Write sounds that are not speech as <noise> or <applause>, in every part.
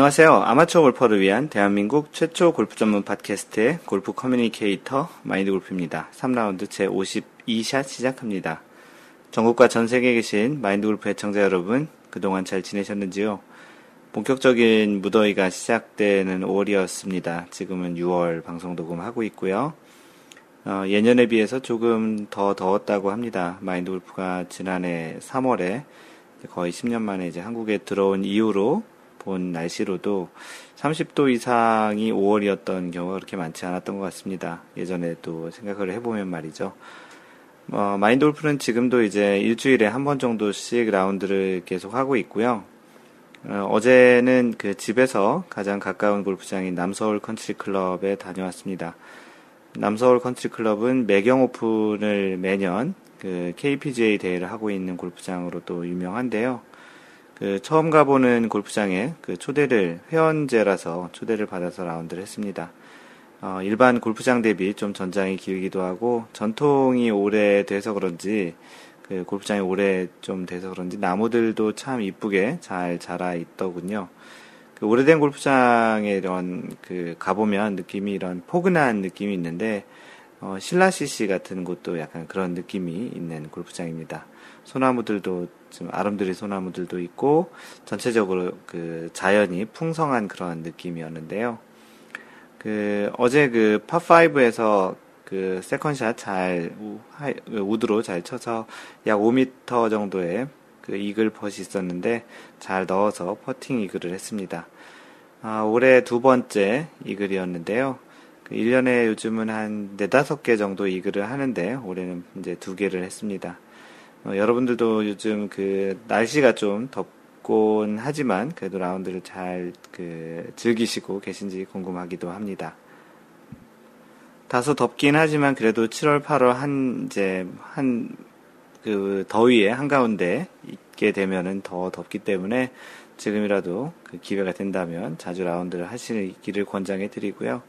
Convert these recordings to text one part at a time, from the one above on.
안녕하세요. 아마추어 골퍼를 위한 대한민국 최초 골프 전문 팟캐스트의 골프 communicator 마인드 골프입니다. 3라운드 제 52샷 시작합니다. 전국과 전 세계에 계신 마인드 골프 애청자 여러분, 그동안 잘 지내셨는지요? 본격적인 무더위가 시작되는 5월이었습니다. 지금은 6월 방송 녹음하고 있고요. 어, 예년에 비해서 조금 더 더웠다고 합니다. 마인드 골프가 지난해 3월에 거의 10년 만에 이제 한국에 들어온 이후로 본 날씨로도 30도 이상이 5월이었던 경우가 그렇게 많지 않았던 것 같습니다. 예전에 또 생각을 해보면 말이죠. 어, 마인드 골프는 지금도 이제 일주일에 한 번 정도씩 라운드를 계속 하고 있고요. 어, 어제는 그 집에서 가장 가까운 골프장인 남서울 컨트리 클럽에 다녀왔습니다. 남서울 컨트리 클럽은 매경 오픈을 매년 그 KPGA 대회를 하고 있는 골프장으로 또 유명한데요. 그 처음 가보는 골프장에 그 초대를 회원제라서 초대를 받아서 라운드를 했습니다. 어, 일반 골프장 대비 좀 전장이 길기도 하고 전통이 오래돼서 그런지 그 골프장이 오래 좀 돼서 그런지 나무들도 참 이쁘게 잘 자라 있더군요. 그 오래된 골프장에 이런 그 가보면 느낌이 이런 포근한 느낌이 있는데 어, 신라CC 같은 곳도 약간 그런 느낌이 있는 골프장입니다. 소나무들도 좀 아름드리 소나무들도 있고 전체적으로 그 자연이 풍성한 그런 느낌이었는데요. 그 어제 그 파5에서 그 second shot 잘 우드로 잘 쳐서 약 5m 정도의 그 이글 putt이 있었는데 잘 넣어서 퍼팅 이글을 했습니다. 아, 올해 두 번째 이글이었는데요. 그 1년에 요즘은 한 네다섯 개 정도 이글을 하는데 올해는 이제 두 개를 했습니다. 어, 여러분들도 요즘 그 날씨가 좀 덥곤 하지만 그래도 라운드를 잘 그 즐기시고 계신지 궁금하기도 합니다. 다소 덥긴 하지만 그래도 7월, 8월 한 이제 한 그 더위에 한가운데 있게 되면은 더 덥기 때문에 지금이라도 그 기회가 된다면 자주 라운드를 하시기를 권장해 드리고요.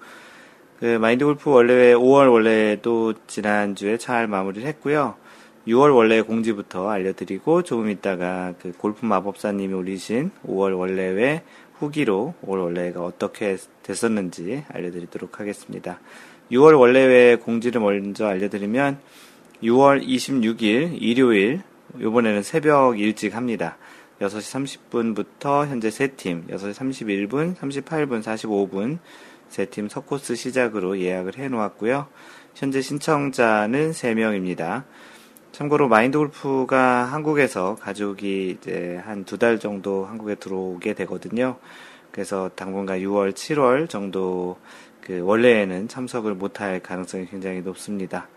그 마인드 골프 원래 5월 원래도 지난주에 잘 마무리를 했고요. 6월 원래 공지부터 알려드리고 조금 있다가 그 골프 마법사님이 올리신 5월 원래회 후기로 5월 원래가 어떻게 됐었는지 알려드리도록 하겠습니다. 6월 원래회 공지를 먼저 알려드리면 6월 26일 일요일 이번에는 새벽 일찍 합니다. 6시 30분부터 현재 3팀, 6시 31분, 38분, 45분 세팀 석코스 시작으로 예약을 해 놓았고요. 현재 신청자는 3명입니다. 참고로 마인드 골프가 한국에서 가족이 이제 한 두 달 정도 한국에 들어오게 되거든요. 그래서 당분간 6월, 7월 정도 그 원래에는 참석을 못할 가능성이 굉장히 높습니다.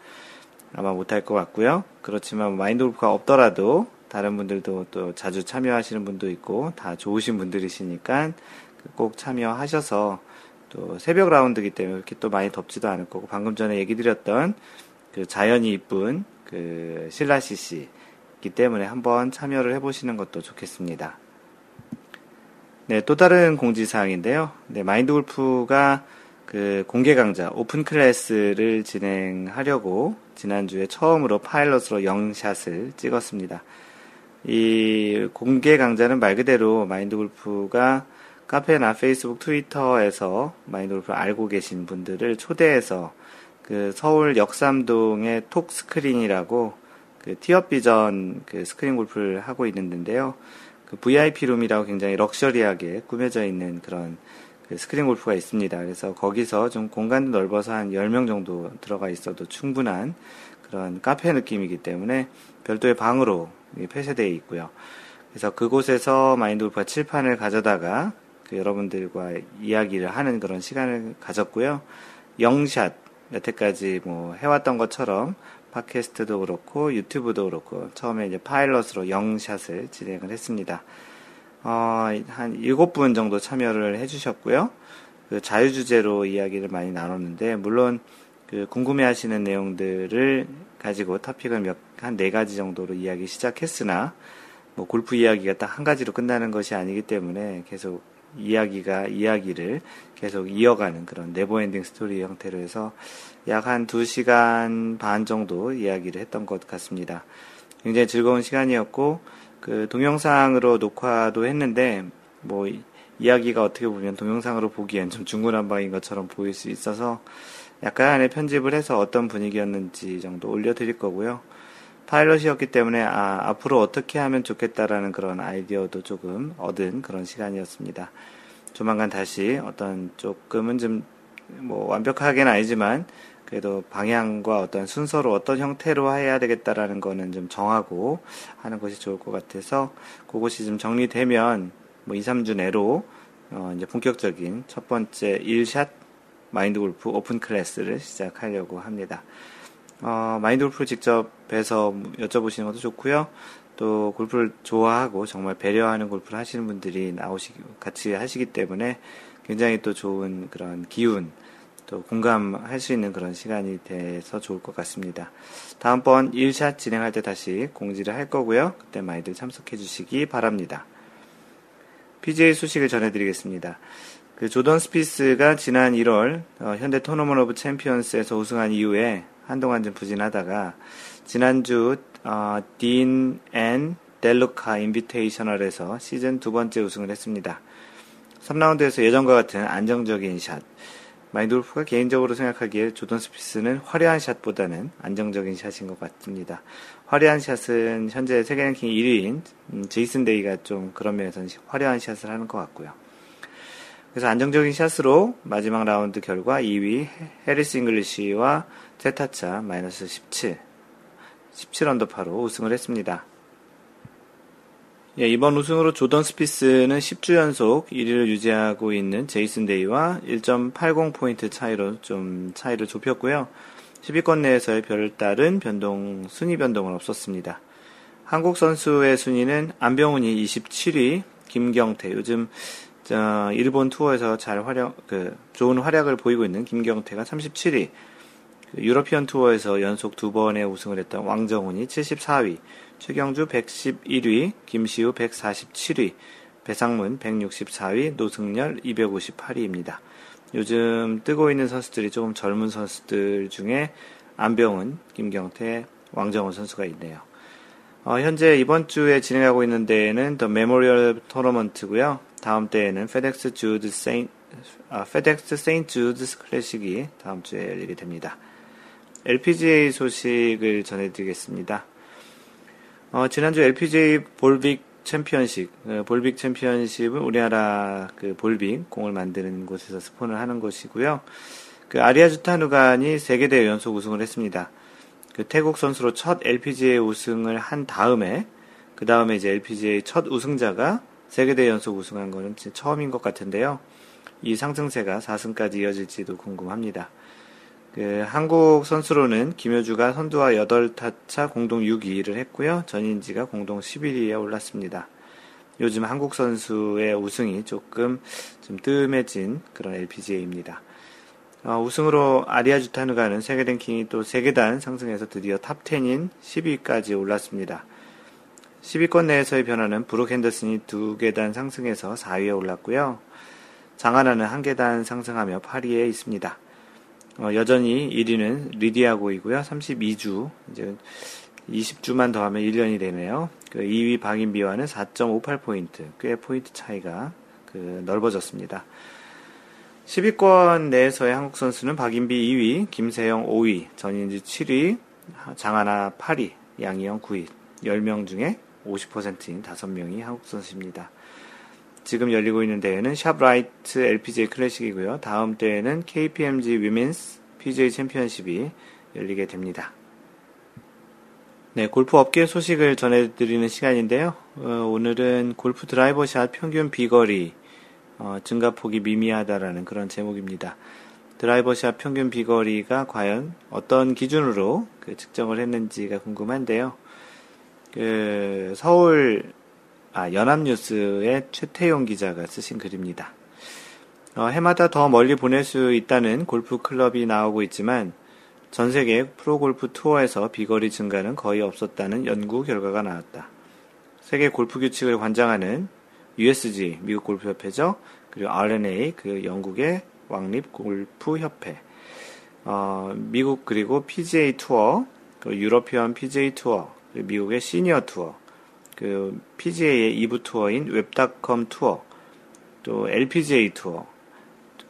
아마 못할 것 같고요. 그렇지만 마인드 골프가 없더라도 다른 분들도 또 자주 참여하시는 분도 있고 다 좋으신 분들이시니까 꼭 참여하셔서 또 새벽 라운드기 때문에 그렇게 또 많이 덥지도 않을 거고 방금 전에 얘기 드렸던 그 자연이 이쁜 그 신라CC이기 때문에 한번 참여를 해보시는 것도 좋겠습니다. 네, 또 다른 공지사항인데요. 네, 마인드 골프가 그 공개 강좌 open class를 진행하려고 지난주에 처음으로 파일럿으로 영샷을 찍었습니다. 이 공개 강좌는 말 그대로 마인드 골프가 카페나 페이스북, 트위터에서 마인드 골프를 알고 계신 분들을 초대해서 그 서울 역삼동의 톡 스크린이라고 그 티업 비전 그 스크린 골프를 하고 있는데요. 그 VIP 룸이라고 굉장히 럭셔리하게 꾸며져 있는 그런 그 스크린 골프가 있습니다. 그래서 거기서 좀 공간도 넓어서 한 10명 정도 들어가 있어도 충분한 그런 카페 느낌이기 때문에 별도의 방으로 폐쇄되어 있고요. 그래서 그곳에서 마인드 골프가 칠판을 가져다가 그 여러분들과 이야기를 하는 그런 시간을 가졌고요. 영샷, 여태까지 뭐 해왔던 것처럼 팟캐스트도 그렇고 유튜브도 그렇고 처음에 이제 파일럿으로 영샷을 진행을 했습니다. 어, 한 일곱 분 정도 참여를 해주셨고요. 그 자유주제로 이야기를 많이 나눴는데 물론 그 궁금해하시는 내용들을 가지고 토픽을 몇 한 네 가지 정도로 이야기 시작했으나 뭐 골프 이야기가 딱 한 가지로 끝나는 것이 아니기 때문에 계속 이야기가 이야기를 계속 이어가는 그런 never ending story 형태로 해서 약 한 2시간 반 정도 이야기를 했던 것 같습니다. 굉장히 즐거운 시간이었고 그 동영상으로 녹화도 했는데 뭐 이야기가 어떻게 보면 동영상으로 보기엔 좀 중구난방인 것처럼 보일 수 있어서 약간의 편집을 해서 어떤 분위기였는지 정도 올려드릴 거고요. 파일럿이었기 때문에 아, 앞으로 어떻게 하면 좋겠다라는 그런 아이디어도 조금 얻은 그런 시간이었습니다. 조만간 다시 어떤 조금은 좀 뭐 완벽하게는 아니지만 그래도 방향과 어떤 순서로 어떤 형태로 해야 되겠다라는 거는 좀 정하고 하는 것이 좋을 것 같아서 그것이 좀 정리되면 뭐 2, 3주 내로 어 이제 본격적인 첫 번째 1샷 마인드 골프 open class를 시작하려고 합니다. 어, 마인드 골프를 직접 뵈서 여쭤보시는 것도 좋고요. 또 골프를 좋아하고 정말 배려하는 골프를 하시는 분들이 나오시 같이 하시기 때문에 굉장히 또 좋은 그런 기운 또 공감할 수 있는 그런 시간이 돼서 좋을 것 같습니다. 다음번 1샷 진행할 때 다시 공지를 할 거고요. 그때 많이들 참석해 주시기 바랍니다. PGA 소식을 전해드리겠습니다. 그 조던 스피스가 지난 1월 어, 현대 토너먼트 오브 챔피언스에서 우승한 이후에 한동안 좀 부진하다가 지난주 어, 딘앤 델루카 인비테이셔널에서 시즌 두 번째 우승을 했습니다. 3라운드에서 예전과 같은 안정적인 샷. 마인드 골프가 개인적으로 생각하기에 조던 스피스는 화려한 샷보다는 안정적인 샷인 것 같습니다. 화려한 샷은 현재 세계 랭킹 1위인 음, 제이슨 데이가 좀 그런 면에서는 화려한 샷을 하는 것 같고요. 그래서 안정적인 샷으로 마지막 라운드 결과 2위 해리스 잉글리시와 세 타 차 마이너스 17, 17 언더파로 우승을 했습니다. 예, 이번 우승으로 조던 스피스는 10주 연속 1위를 유지하고 있는 제이슨 데이와 1.80포인트 차이로 좀 차이를 좁혔고요. 10위권 내에서의 별다른 변동, 순위 변동은 없었습니다. 한국 선수의 순위는 안병훈이 27위, 김경태, 요즘 저, 일본 투어에서 잘 활약, 그, 좋은 활약을 보이고 있는 김경태가 37위, 그 유러피언 투어에서 연속 두 번의 우승을 했던 왕정훈이 74위, 최경주 111위, 김시우 147위, 배상문 164위, 노승열 258위입니다. 요즘 뜨고 있는 선수들이 조금 젊은 선수들 중에 안병훈, 김경태, 왕정훈 선수가 있네요. 어, 현재 이번 주에 진행하고 있는 대회는 더 메모리얼 토너먼트고요. 다음 대회는 페덱스 주드 세인 아, 페덱스 세인트 주드스 클래식이 다음 주에 열리게 됩니다. LPGA 소식을 전해드리겠습니다. 어, 지난주 LPGA 볼빅 챔피언십, 어, 볼빅 챔피언십은 우리나라 그 볼빅 공을 만드는 곳에서 스폰을 하는 것이고요. 그 아리아 주 타누간이 세계 대회 연속 우승을 했습니다. 그 태국 선수로 첫 LPGA 우승을 한 다음에 그 다음에 이제 LPGA 첫 우승자가 세계대회 연속 우승한 거는 처음인 것 같은데요. 이 상승세가 4승까지 이어질지도 궁금합니다. 그 한국 선수로는 김효주가 선두와 8타차 공동 6위를 했고요. 전인지가 공동 11위에 올랐습니다. 요즘 한국 선수의 우승이 조금 좀 뜸해진 그런 LPGA입니다. 어, 우승으로 아리아 주타누간은 세계 랭킹이 또 3계단 상승해서 드디어 top 10인 10위까지 올랐습니다. 10위권 내에서의 변화는 브룩 핸더슨이 2계단 상승해서 4위에 올랐고요. 장하나는 1계단 상승하며 8위에 있습니다. 어, 여전히 1위는 리디아고이고요. 32주, 이제 20주만 더하면 1년이 되네요. 그 2위 박인비와는 4.58포인트, 꽤 포인트 차이가 그 넓어졌습니다. 10위권 내에서의 한국 선수는 박인비 2위, 김세영 5위, 전인지 7위, 장하나 8위, 양희영 9위, 10명 중에 50%인 5명이 한국 선수입니다. 지금 열리고 있는 대회는 샵라이트 LPGA 클래식이고요. 다음 대회는 KPMG 위민스 PGA 챔피언십이 열리게 됩니다. 네, 골프 업계 소식을 전해드리는 시간인데요. 어, 오늘은 골프 드라이버샷 평균 비거리 어, 증가폭이 미미하다라는 그런 제목입니다. 드라이버샷 평균 비거리가 과연 어떤 기준으로 그 측정을 했는지가 궁금한데요. 그 서울 아, 연합뉴스의 최태용 기자가 쓰신 글입니다. 어, 해마다 더 멀리 보낼 수 있다는 골프 클럽이 나오고 있지만 전 세계 프로골프 투어에서 비거리 증가는 거의 없었다는 연구 결과가 나왔다. 세계 골프 규칙을 관장하는 USGA 미국 골프 협회죠. 그리고 R&A 그 영국의 왕립 골프 협회. 어, 미국 그리고 PGA 투어, 유러피언 PGA 투어, 미국의 시니어 투어, 그 PGA의 2부 투어인 웹닷컴 투어, 또 LPGA 투어,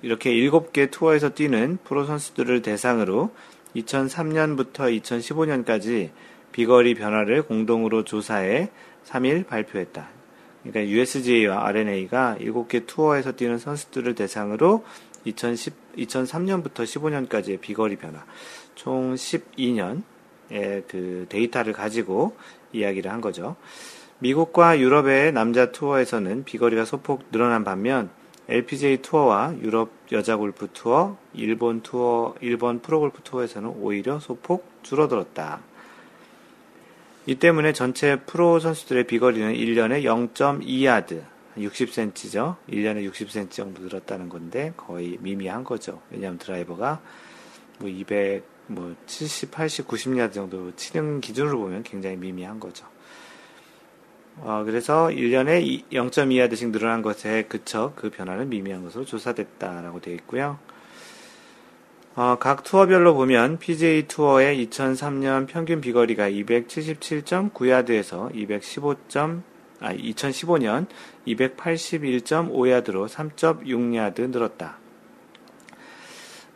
이렇게 7개 투어에서 뛰는 프로 선수들을 대상으로 2003년부터 2015년까지 비거리 변화를 공동으로 조사해 3일 발표했다. 그러니까 USGA와 R&A가 7개 투어에서 뛰는 선수들을 대상으로 2010, 2003년부터 15년까지의 비거리 변화, 총 12년의 그 데이터를 가지고 이야기를 한 거죠. 미국과 유럽의 남자 투어에서는 비거리가 소폭 늘어난 반면 LPGA 투어와 유럽 여자 골프 투어, 일본 투어, 일본 프로 골프 투어에서는 오히려 소폭 줄어들었다. 이 때문에 전체 프로 선수들의 비거리는 1년에 0.2야드, 60cm죠. 1년에 60cm 정도 늘었다는 건데 거의 미미한 거죠. 왜냐하면 드라이버가 뭐 200, 뭐 70, 80, 90야드 정도 치는 기준으로 보면 굉장히 미미한 거죠. 어, 그래서 1년에 0.2야드씩 늘어난 것에 그쳐 그 변화는 미미한 것으로 조사됐다라고 되어 있고요. 어, 각 투어별로 보면 PGA 투어의 2003년 평균 비거리가 277.9야드에서 215. 아, 2015년 281.5야드로 3.6야드 늘었다.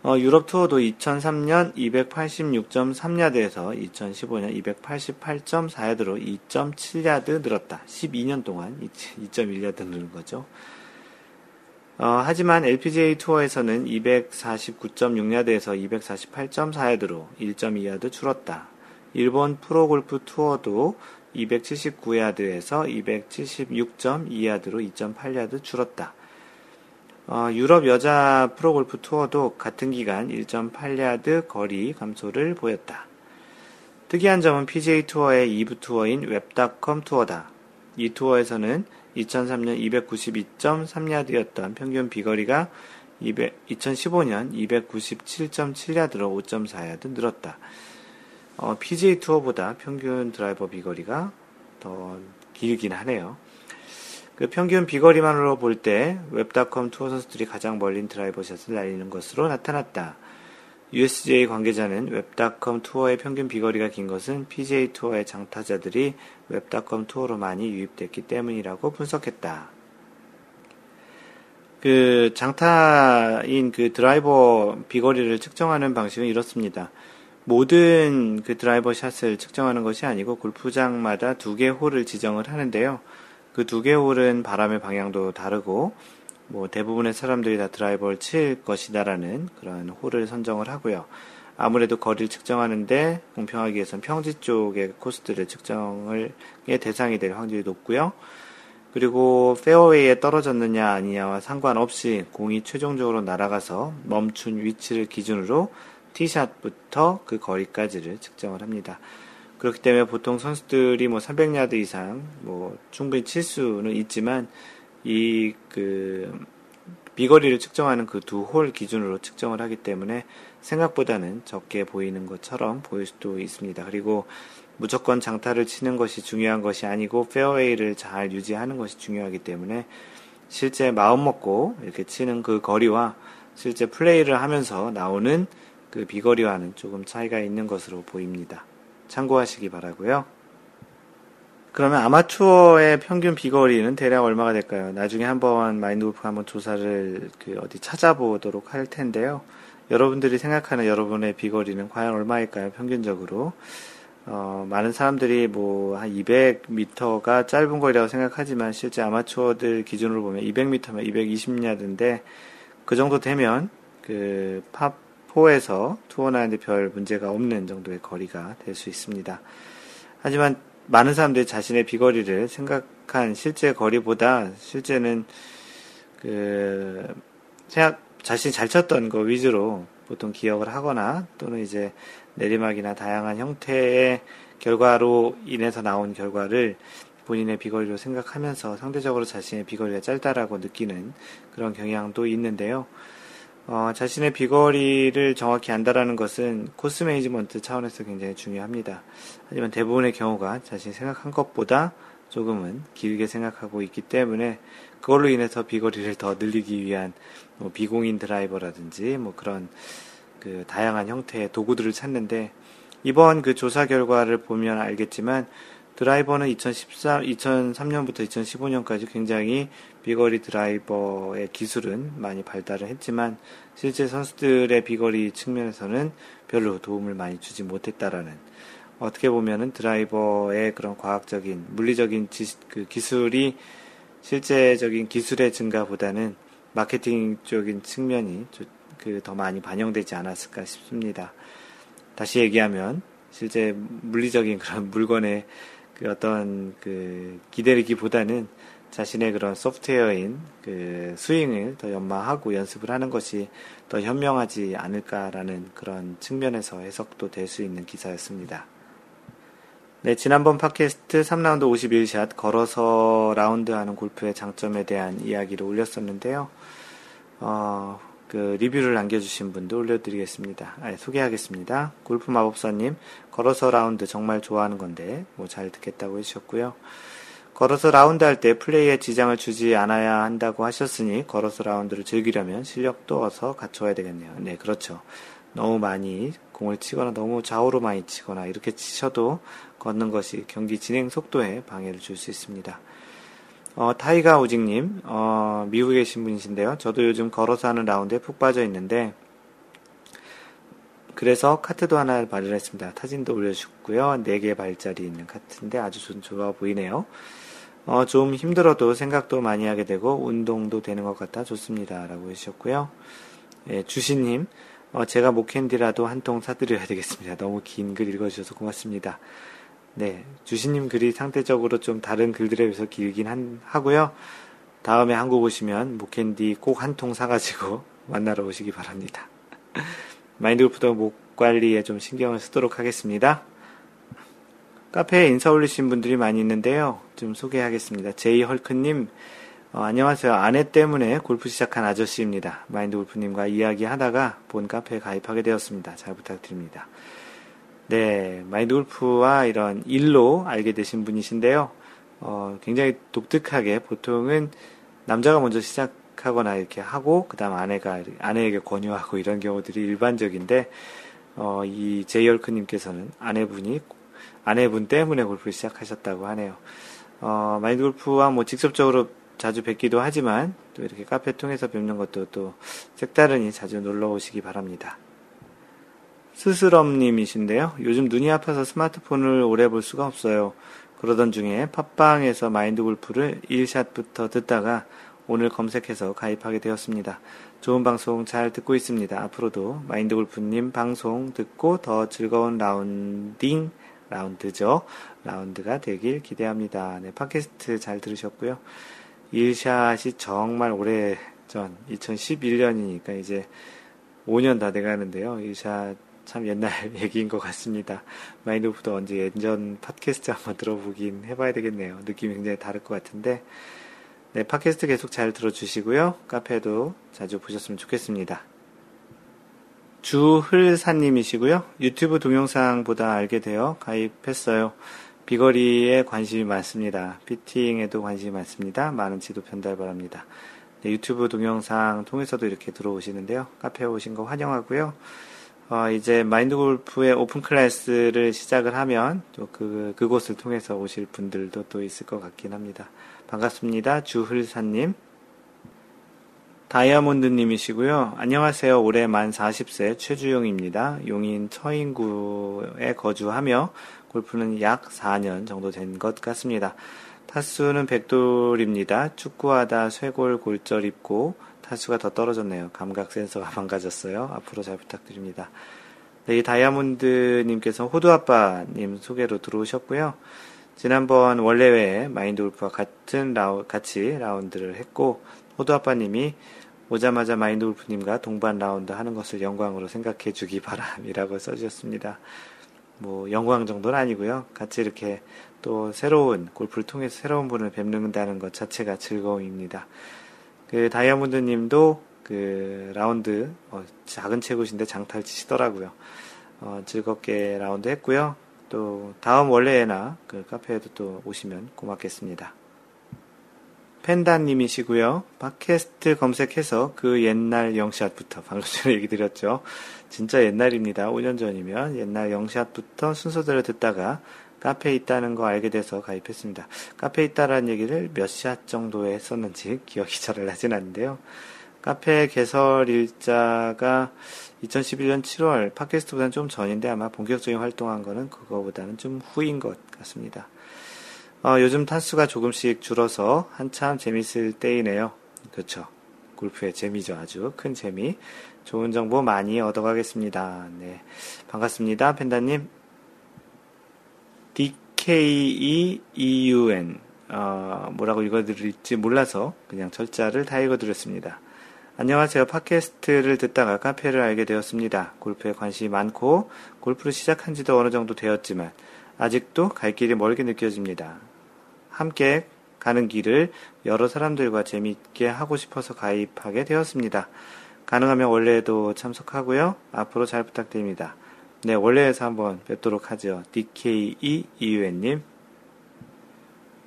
어, 유럽 투어도 2003년 286.3야드에서 2015년 288.4야드로 2.7야드 늘었다. 12년 동안 2.1야드 늘은 거죠. 어, 하지만 LPGA 투어에서는 249.6야드에서 248.4야드로 1.2야드 줄었다. 일본 프로골프 투어도 279야드에서 276.2야드로 2.8야드 줄었다. 어, 유럽 여자 프로골프 투어도 같은 기간 1.8야드 거리 감소를 보였다. 특이한 점은 PGA 투어의 2부 투어인 웹닷컴 투어다. 이 투어에서는 2003년 292.3야드였던 평균 비거리가 200, 2015년 297.7야드로 5.4야드 늘었다. 어, PGA 투어보다 평균 드라이버 비거리가 더 길긴 하네요. 그 평균 비거리만으로 볼 때 웹닷컴 투어 선수들이 가장 멀린 드라이버 샷을 날리는 것으로 나타났다. USGA 관계자는 웹닷컴 투어의 평균 비거리가 긴 것은 PGA 투어의 장타자들이 웹닷컴 투어로 많이 유입됐기 때문이라고 분석했다. 그 장타인 그 드라이버 비거리를 측정하는 방식은 이렇습니다. 모든 그 드라이버 샷을 측정하는 것이 아니고 골프장마다 두 개 홀을 지정을 하는데요. 그 두 개 홀은 바람의 방향도 다르고 뭐 대부분의 사람들이 다 드라이버를 칠 것이다라는 그런 홀을 선정을 하고요. 아무래도 거리를 측정하는데 공평하기 위해서는 평지 쪽의 코스들을 측정을 대상이 될 확률이 높고요. 그리고 페어웨이에 떨어졌느냐 아니냐와 상관없이 공이 최종적으로 날아가서 멈춘 위치를 기준으로 티샷부터 그 거리까지를 측정을 합니다. 그렇기 때문에 보통 선수들이 뭐 300야드 이상 뭐 충분히 칠 수는 있지만 이 그 비거리를 측정하는 그 두 홀 기준으로 측정을 하기 때문에 생각보다는 적게 보이는 것처럼 보일 수도 있습니다. 그리고 무조건 장타를 치는 것이 중요한 것이 아니고 페어웨이를 잘 유지하는 것이 중요하기 때문에 실제 마음 먹고 이렇게 치는 그 거리와 실제 플레이를 하면서 나오는 그 비거리와는 조금 차이가 있는 것으로 보입니다. 참고하시기 바라고요. 그러면 아마추어의 평균 비거리는 대략 얼마가 될까요? 나중에 한번 마인드 골프 한번 조사를 그 어디 찾아보도록 할 텐데요. 여러분들이 생각하는 여러분의 비거리는 과연 얼마일까요? 평균적으로. 어, 많은 사람들이 뭐, 한 200m가 짧은 거리라고 생각하지만 실제 아마추어들 기준으로 보면 200m면 220야드인데 그 정도 되면 그 팝 4에서 투어 나는데 별 문제가 없는 정도의 거리가 될 수 있습니다. 하지만 많은 사람들이 자신의 비거리를 생각한 실제 거리보다 실제는 그 생각 자신이 잘 쳤던 거 위주로 보통 기억을 하거나 또는 이제 내리막이나 다양한 형태의 결과로 인해서 나온 결과를 본인의 비거리로 생각하면서 상대적으로 자신의 비거리가 짧다라고 느끼는 그런 경향도 있는데요. 어, 자신의 비거리를 정확히 안다라는 것은 코스 매니지먼트 차원에서 굉장히 중요합니다. 하지만 대부분의 경우가 자신이 생각한 것보다 조금은 길게 생각하고 있기 때문에 그걸로 인해서 비거리를 더 늘리기 위한 뭐 비공인 드라이버라든지 뭐 그런 그 다양한 형태의 도구들을 찾는데 이번 그 조사 결과를 보면 알겠지만 드라이버는 2014, 2003년부터 2015년까지 굉장히 비거리 드라이버의 기술은 많이 발달을 했지만 실제 선수들의 비거리 측면에서는 별로 도움을 많이 주지 못했다라는 어떻게 보면은 드라이버의 그런 과학적인 물리적인 지, 그 기술이 실제적인 기술의 증가보다는 마케팅적인 측면이 그 더 많이 반영되지 않았을까 싶습니다. 다시 얘기하면 실제 물리적인 그런 물건의 그 어떤 그 기다리기보다는 자신의 그런 소프트웨어인 그 스윙을 더 연마하고 연습을 하는 것이 더 현명하지 않을까라는 그런 측면에서 해석도 될 수 있는 기사였습니다. 네, 지난번 팟캐스트 3라운드 51샷 걸어서 라운드 하는 골프의 장점에 대한 이야기를 올렸었는데요. 어, 그 리뷰를 남겨주신 분도 올려드리겠습니다. 아니, 소개하겠습니다. 골프 마법사님, 걸어서 라운드 정말 좋아하는 건데, 뭐 잘 듣겠다고 해주셨고요. 걸어서 라운드 할 때 플레이에 지장을 주지 않아야 한다고 하셨으니, 걸어서 라운드를 즐기려면 실력도 어서 갖춰야 되겠네요. 네, 그렇죠. 너무 많이 공을 치거나 너무 좌우로 많이 치거나 이렇게 치셔도 걷는 것이 경기 진행 속도에 방해를 줄 수 있습니다. 어, 타이가 오직님, 어, 미국에 계신 분이신데요. 저도 요즘 걸어서 하는 라운드에 푹 빠져 있는데, 그래서 카트도 하나 마련했습니다. 타진도 올려주고요. 4개 발짜리 있는 카트인데 아주 좀 좋아 보이네요. 어, 좀 힘들어도 생각도 많이 하게 되고, 운동도 되는 것 같아 좋습니다. 라고 해주셨고요. 예, 주신님, 어, 제가 목캔디라도 한 통 사드려야 되겠습니다. 너무 긴 글 읽어주셔서 고맙습니다. 네, 주신님 글이 상대적으로 좀 다른 글들에 비해서 길긴 한, 하고요. 다음에 한국 오시면 목캔디 꼭 한 통 사가지고 <laughs> 만나러 오시기 바랍니다. <laughs> 마인드골프도 목 관리에 좀 신경을 쓰도록 하겠습니다. 카페에 인사 올리신 분들이 많이 있는데요. 좀 소개하겠습니다. 제이 헐크님, 어, 안녕하세요. 아내 때문에 골프 시작한 아저씨입니다. 마인드 골프님과 이야기하다가 본 카페에 가입하게 되었습니다. 잘 부탁드립니다. 네, 마인드 골프와 이런 일로 알게 되신 분이신데요. 어, 굉장히 독특하게 보통은 남자가 먼저 시작하거나 이렇게 하고, 그 다음 아내가, 아내에게 권유하고 이런 경우들이 일반적인데, 어, 이 제이얼크님께서는 아내분이, 아내분 때문에 골프를 시작하셨다고 하네요. 어, 마인드 골프와 뭐 직접적으로 자주 뵙기도 하지만 또 이렇게 카페 통해서 뵙는 것도 또 색다르니 자주 놀러 오시기 바랍니다. 스스럼님이신데요. 요즘 눈이 아파서 스마트폰을 오래 볼 수가 없어요. 그러던 중에 팟빵에서 마인드 골프를 1샷부터 듣다가 오늘 검색해서 가입하게 되었습니다. 좋은 방송 잘 듣고 있습니다. 앞으로도 마인드 골프님 방송 듣고 더 즐거운 라운딩, 라운드죠. 라운드가 되길 기대합니다. 네, 팟캐스트 잘 들으셨고요. 1샷이 정말 오래 전 2011년이니까 이제 5년 다 돼가는데요. 1샷 참 옛날 <laughs> 얘기인 것 같습니다. 마인드오프도 언제 예전 팟캐스트 한번 들어보긴 해봐야 되겠네요. 느낌이 굉장히 다를 것 같은데 네, 팟캐스트 계속 잘 들어주시고요. 카페도 자주 보셨으면 좋겠습니다. 주흘사님이시고요. 유튜브 동영상보다 알게 되어 가입했어요. 비거리에 관심이 많습니다. 피팅에도 관심이 많습니다. 많은 지도 편달 바랍니다. 네, 유튜브 동영상 통해서도 이렇게 들어오시는데요. 카페에 오신 거 환영하고요. 어, 이제 마인드 골프의 오픈 클래스를 시작을 하면 또 그, 그곳을 통해서 오실 분들도 또 있을 것 같긴 합니다. 반갑습니다. 주흘사님. 다이아몬드님이시고요. 안녕하세요. 올해 만 40세 최주용입니다. 용인 처인구에 거주하며 골프는 약 4년 정도 된 것 같습니다. 타수는 백돌입니다. 축구하다 쇄골 골절 입고 타수가 더 떨어졌네요. 감각 센서가 <laughs> 망가졌어요. 앞으로 잘 부탁드립니다. 네, 이 다이아몬드님께서 호두아빠님 소개로 들어오셨고요. 지난번 원래외에 마인드 골프와 같은 라우, 같이 라운드를 했고, 호두아빠님이 오자마자 마인드 골프님과 동반 라운드 하는 것을 영광으로 생각해 주기 바람이라고 <laughs> 써주셨습니다. 뭐 영광 정도는 아니고요. 같이 이렇게 또 새로운 골프를 통해서 새로운 분을 뵙는다는 것 자체가 즐거움입니다. 그 다이아몬드 님도 그 라운드 어, 작은 체구신데 장탈 치시더라고요. 어, 즐겁게 라운드 했고요. 또 다음 원래나 그 카페에도 또 오시면 고맙겠습니다. 펜다님이시고요. 팟캐스트 검색해서 그 옛날 영샷부터 방금 <laughs> 전에 얘기 드렸죠. 진짜 옛날입니다. 5년 전이면 옛날 영샷부터 순서대로 듣다가 카페에 있다는 거 알게 돼서 가입했습니다. 카페에 있다라는 얘기를 몇샷 정도에 했었는지 기억이 <laughs> 잘 나진 않는데요. 카페 개설 일자가 2011년 7월 팟캐스트보다는 좀 전인데 아마 본격적인 활동한 거는 그거보다는 좀 후인 것 같습니다. 어, 요즘 탄수가 조금씩 줄어서 한참 재밌을 때이네요. 그렇죠. 골프의 재미죠. 아주 큰 재미. 좋은 정보 많이 얻어가겠습니다. 네. 반갑습니다. 펜다님. DKEEUN. 어, 뭐라고 읽어드릴지 몰라서 그냥 철자를 다 읽어드렸습니다. 안녕하세요. 팟캐스트를 듣다가 카페를 알게 되었습니다. 골프에 관심이 많고 골프를 시작한 지도 어느 정도 되었지만 아직도 갈 길이 멀게 느껴집니다. 함께 가는 길을 여러 사람들과 재미있게 하고 싶어서 가입하게 되었습니다. 가능하면 원래에도 참석하고요. 앞으로 잘 부탁드립니다. 네, 원래에서 한번 뵙도록 하죠. DKEEUN님.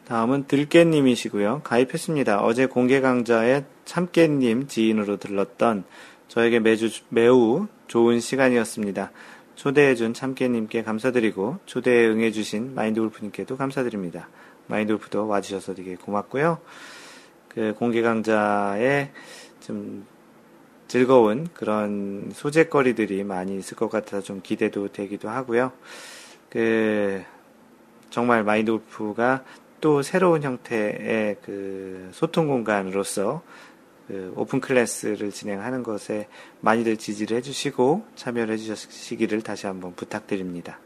다음은 들깨님이시고요. 가입했습니다. 어제 공개 강좌에 참깨님 지인으로 들렀던 저에게 매주 매우 좋은 시간이었습니다. 초대해준 참깨님께 감사드리고 초대에 응해주신 마인드 골프님께도 감사드립니다. 마인드 골프도 와주셔서 되게 고맙고요. 그 공개 강좌에 좀 즐거운 그런 소재거리들이 많이 있을 것 같아서 좀 기대도 되기도 하고요. 그 정말 마인드 골프가 또 새로운 형태의 그 소통 공간으로서 그 오픈 클래스를 진행하는 것에 많이들 지지를 해주시고 참여를 해주시기를 다시 한번 부탁드립니다.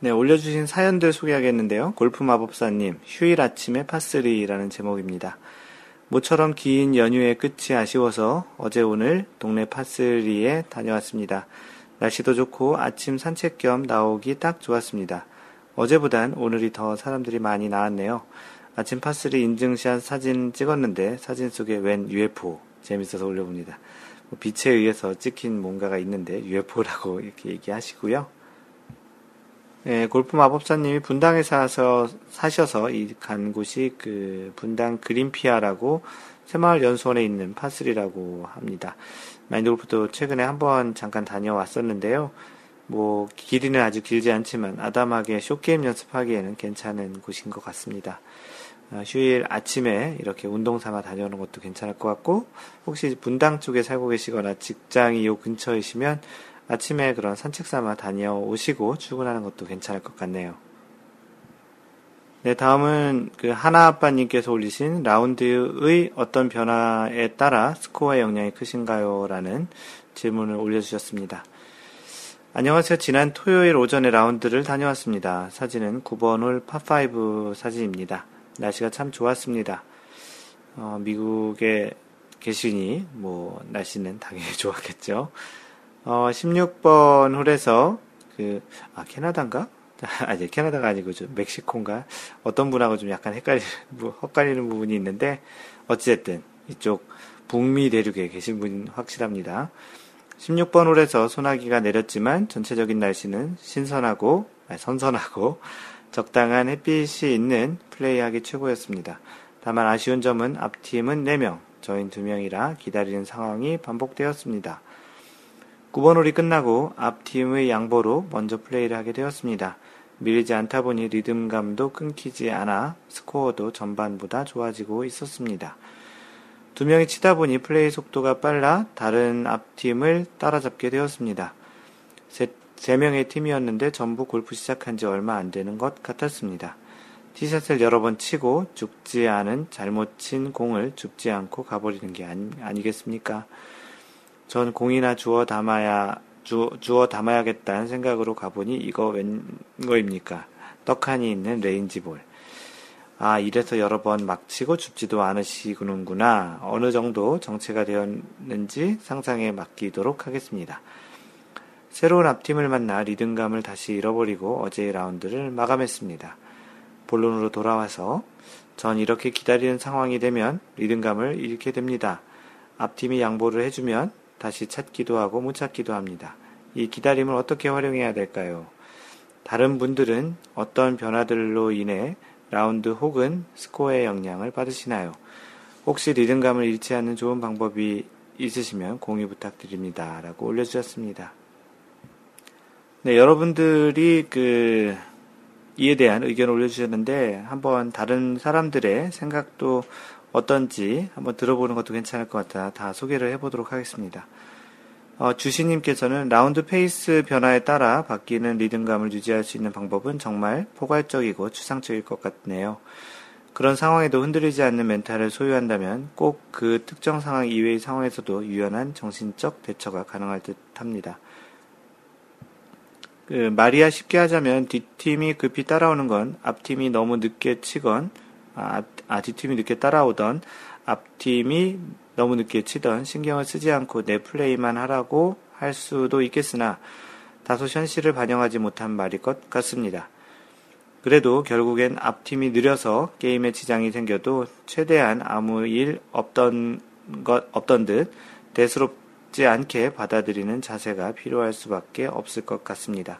네, 올려주신 사연들 소개하겠는데요. 골프 마법사님, 휴일 아침의 par three라는 제목입니다. 모처럼 긴 연휴의 끝이 아쉬워서 어제 오늘 동네 파스리에 다녀왔습니다. 날씨도 좋고 아침 산책 겸 나오기 딱 좋았습니다. 어제보단 오늘이 더 사람들이 많이 나왔네요. 아침 파스리 인증샷 사진 찍었는데 사진 속에 웬 UFO 재밌어서 올려봅니다. 뭐 빛에 의해서 찍힌 뭔가가 있는데 UFO라고 이렇게 얘기하시고요. 네, 골프 마법사님이 분당에 사서 사셔서 이 간 곳이 그 분당 그린피아라고 새마을 연수원에 있는 파스리라고 합니다. 마인드 골프도 최근에 한번 잠깐 다녀왔었는데요. 뭐 길이는 아주 길지 않지만 아담하게 쇼게임 연습하기에는 괜찮은 곳인 것 같습니다. 어, 휴일 아침에 이렇게 운동 삼아 다녀오는 것도 괜찮을 것 같고 혹시 분당 쪽에 살고 계시거나 직장이 요 근처이시면 아침에 그런 산책 삼아 다녀오시고 출근하는 것도 괜찮을 것 같네요. 네, 다음은 그 하나 아빠님께서 올리신 라운드의 어떤 변화에 따라 스코어의 영향이 크신가요? 라는 질문을 올려주셨습니다. 안녕하세요. 지난 토요일 오전에 라운드를 다녀왔습니다. 사진은 9번 홀 파5 사진입니다. 날씨가 참 좋았습니다. 어, 미국에 계시니, 뭐, 날씨는 당연히 <laughs> 좋았겠죠. 어, 16번 홀에서, 그, 아, 캐나다인가? <laughs> 아니, 캐나다가 아니고, 좀 멕시코인가? 어떤 분하고 좀 약간 헷갈리는, <laughs> 헛갈리는 부분이 있는데, 어찌됐든, 이쪽 북미 대륙에 계신 분 확실합니다. 16번 홀에서 소나기가 내렸지만 전체적인 날씨는 신선하고 선선하고 <laughs> 적당한 햇빛이 있는 플레이하기 최고였습니다. 다만 아쉬운 점은 앞팀은 4명, 저인 2명이라 기다리는 상황이 반복되었습니다. 9번 홀이 끝나고 앞팀의 양보로 먼저 플레이를 하게 되었습니다. 밀리지 않다 보니 리듬감도 끊기지 않아 스코어도 전반보다 좋아지고 있었습니다. 두 명이 치다 보니 플레이 속도가 빨라 다른 앞팀을 따라잡게 되었습니다. 세, 세 명의 팀이었는데 전부 골프 시작한 지 얼마 안 되는 것 같았습니다. 티샷을 여러 번 치고 죽지 않은 잘못 친 공을 죽지 않고 가버리는 게 아니, 아니겠습니까? 전 공이나 주워 담아야, 주, 주워 담아야겠다는 생각으로 가보니 이거 웬 거입니까? 떡하니 있는 range ball. 아, 이래서 여러 번 막 치고 줍지도 않으시는구나. 어느 정도 정체가 되었는지 상상에 맡기도록 하겠습니다. 새로운 앞팀을 만나 리듬감을 다시 잃어버리고 어제의 라운드를 마감했습니다. 본론으로 돌아와서 전 이렇게 기다리는 상황이 되면 리듬감을 잃게 됩니다. 앞팀이 양보를 해주면 다시 찾기도 하고 못 찾기도 합니다. 이 기다림을 어떻게 활용해야 될까요? 다른 분들은 어떤 변화들로 인해 라운드 혹은 스코어의 영향을 받으시나요? 혹시 리듬감을 잃지 않는 좋은 방법이 있으시면 공유 부탁드립니다. 라고 올려주셨습니다. 네, 여러분들이 그 이에 대한 의견을 올려주셨는데 한번 다른 사람들의 생각도 어떤지 한번 들어보는 것도 괜찮을 것 같아 다 소개를 해보도록 하겠습니다. 어, 주시님께서는 라운드 페이스 변화에 따라 바뀌는 리듬감을 유지할 수 있는 방법은 정말 포괄적이고 추상적일 것 같네요. 그런 상황에도 흔들리지 않는 멘탈을 소유한다면 꼭 그 특정 상황 이외의 상황에서도 유연한 정신적 대처가 가능할 듯 합니다. 그 말이야 쉽게 하자면 뒷팀이 급히 따라오는 건 앞팀이 너무 늦게 치건 아, 아 뒷팀이 늦게 따라오던 앞팀이 너무 늦게 치던 신경을 쓰지 않고 내 플레이만 하라고 할 수도 있겠으나 다소 현실을 반영하지 못한 말일 것 같습니다. 그래도 결국엔 앞팀이 느려서 게임에 지장이 생겨도 최대한 아무 일 없던 것, 없던 듯 대수롭지 않게 받아들이는 자세가 필요할 수밖에 없을 것 같습니다.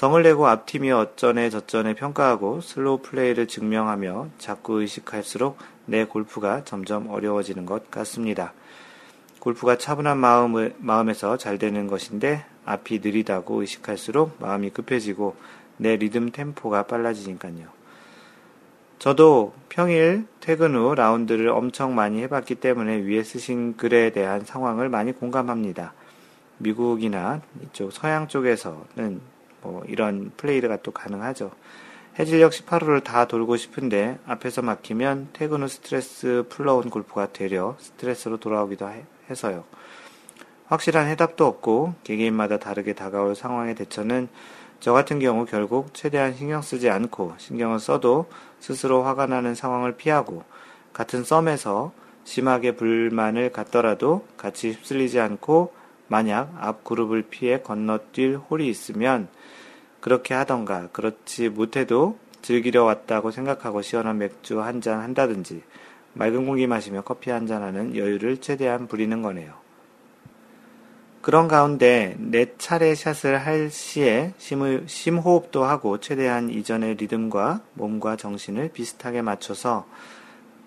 성을 내고 앞팀이 어쩌네 저쩌네 평가하고 slow play를 증명하며 자꾸 의식할수록 내 골프가 점점 어려워지는 것 같습니다. 골프가 차분한 마음을, 마음에서 잘 되는 것인데 앞이 느리다고 의식할수록 마음이 급해지고 내 리듬 템포가 빨라지니까요. 저도 평일 퇴근 후 라운드를 엄청 많이 해봤기 때문에 위에 쓰신 글에 대한 상황을 많이 공감합니다. 미국이나 이쪽 서양 쪽에서는 뭐 이런 플레이가 또 가능하죠. 해질녘 18호를 다 돌고 싶은데 앞에서 막히면 퇴근 후 스트레스 풀러온 골프가 되려 스트레스로 돌아오기도 해서요. 확실한 해답도 없고 개개인마다 다르게 다가올 상황의 대처는 저 같은 경우 결국 최대한 신경 쓰지 않고 신경을 써도 스스로 화가 나는 상황을 피하고 같은 썸에서 심하게 불만을 갖더라도 같이 휩쓸리지 않고 만약 앞 그룹을 피해 건너뛸 홀이 있으면 그렇게 하던가 그렇지 못해도 즐기려 왔다고 생각하고 시원한 맥주 한 잔 한다든지 맑은 공기 마시며 커피 한 잔 하는 여유를 최대한 부리는 거네요. 그런 가운데 내 차례 샷을 할 시에 심호흡도 하고 최대한 이전의 리듬과 몸과 정신을 비슷하게 맞춰서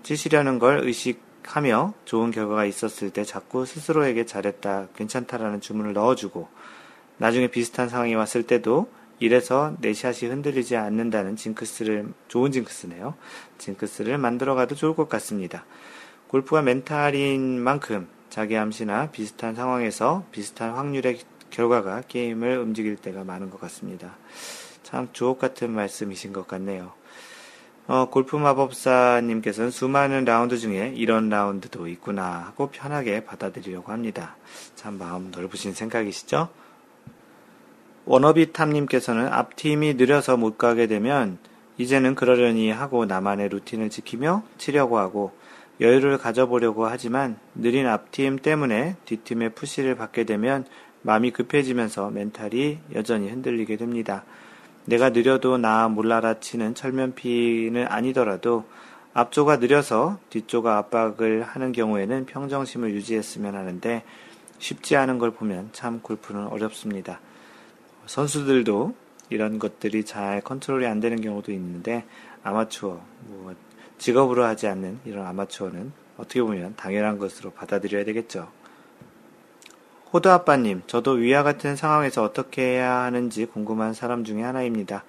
치시려는 걸 의식하며 좋은 결과가 있었을 때 자꾸 스스로에게 잘했다, 괜찮다라는 주문을 넣어주고 나중에 비슷한 상황이 왔을 때도 이래서 내 샷이 흔들리지 않는다는 징크스를, 좋은 징크스네요. 징크스를 만들어가도 좋을 것 같습니다. 골프가 멘탈인 만큼 자기 암시나 비슷한 상황에서 비슷한 확률의 결과가 게임을 움직일 때가 많은 것 같습니다. 참 주옥 같은 말씀이신 것 같네요. 어, 골프 마법사님께서는 수많은 라운드 중에 이런 라운드도 있구나 하고 편하게 받아들이려고 합니다. 참 마음 넓으신 생각이시죠? 워너비 탐님께서는 앞팀이 느려서 못 가게 되면 이제는 그러려니 하고 나만의 루틴을 지키며 치려고 하고 여유를 가져보려고 하지만 느린 앞팀 때문에 뒷팀의 푸시를 받게 되면 마음이 급해지면서 멘탈이 여전히 흔들리게 됩니다. 내가 느려도 나 몰라라 치는 철면피는 아니더라도 앞조가 느려서 뒷조가 압박을 하는 경우에는 평정심을 유지했으면 하는데 쉽지 않은 걸 보면 참 골프는 어렵습니다. 선수들도 이런 것들이 잘 컨트롤이 안 되는 경우도 있는데 아마추어, 뭐 직업으로 하지 않는 이런 아마추어는 어떻게 보면 당연한 것으로 받아들여야 되겠죠. 호두 아빠님, 저도 위와 같은 상황에서 어떻게 해야 하는지 궁금한 사람 중에 하나입니다.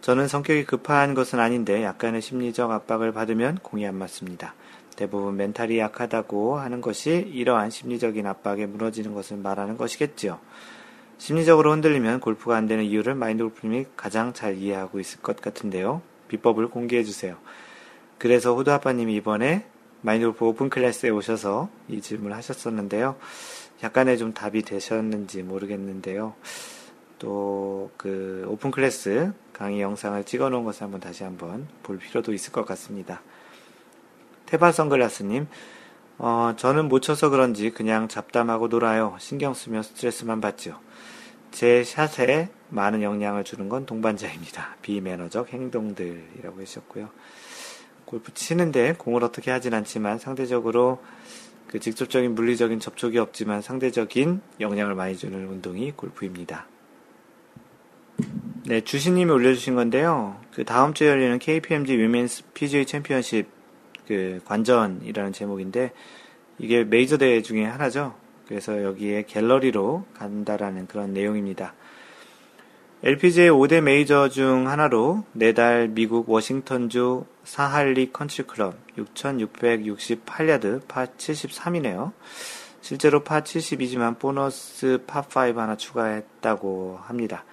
저는 성격이 급한 것은 아닌데 약간의 심리적 압박을 받으면 공이 안 맞습니다. 대부분 멘탈이 약하다고 하는 것이 이러한 심리적인 압박에 무너지는 것을 말하는 것이겠지요. 심리적으로 흔들리면 골프가 안 되는 이유를 마인드 골프님이 가장 잘 이해하고 있을 것 같은데요. 비법을 공개해 주세요. 그래서 호두 아빠님이 이번에 마인드 골프 오픈 클래스에 오셔서 이 질문을 하셨었는데요. 약간의 좀 답이 되셨는지 모르겠는데요. 또 그 오픈 클래스 강의 영상을 찍어 놓은 것을 한번 다시 한번 볼 필요도 있을 것 같습니다. 테바 선글라스님, 어, 저는 못 쳐서 그런지 그냥 잡담하고 놀아요. 신경 쓰며 스트레스만 받죠. 제 샷에 많은 영향을 주는 건 동반자입니다. 비매너적 행동들이라고 하셨고요. 골프 치는데 공을 어떻게 하진 않지만 상대적으로 그 직접적인 물리적인 접촉이 없지만 상대적인 영향을 많이 주는 운동이 골프입니다. 네, 주신님이 올려주신 건데요. 그 다음 주에 열리는 KPMG 위민스 PGA 챔피언십 그 관전이라는 제목인데 이게 메이저 대회 중에 하나죠. 그래서 여기에 갤러리로 간다라는 그런 내용입니다. LPGA 5대 메이저 중 하나로 내달 미국 워싱턴주 사할리 컨트리클럽 6,668야드 파 73이네요. 실제로 파 70이지만 보너스 파5 하나 추가했다고 합니다.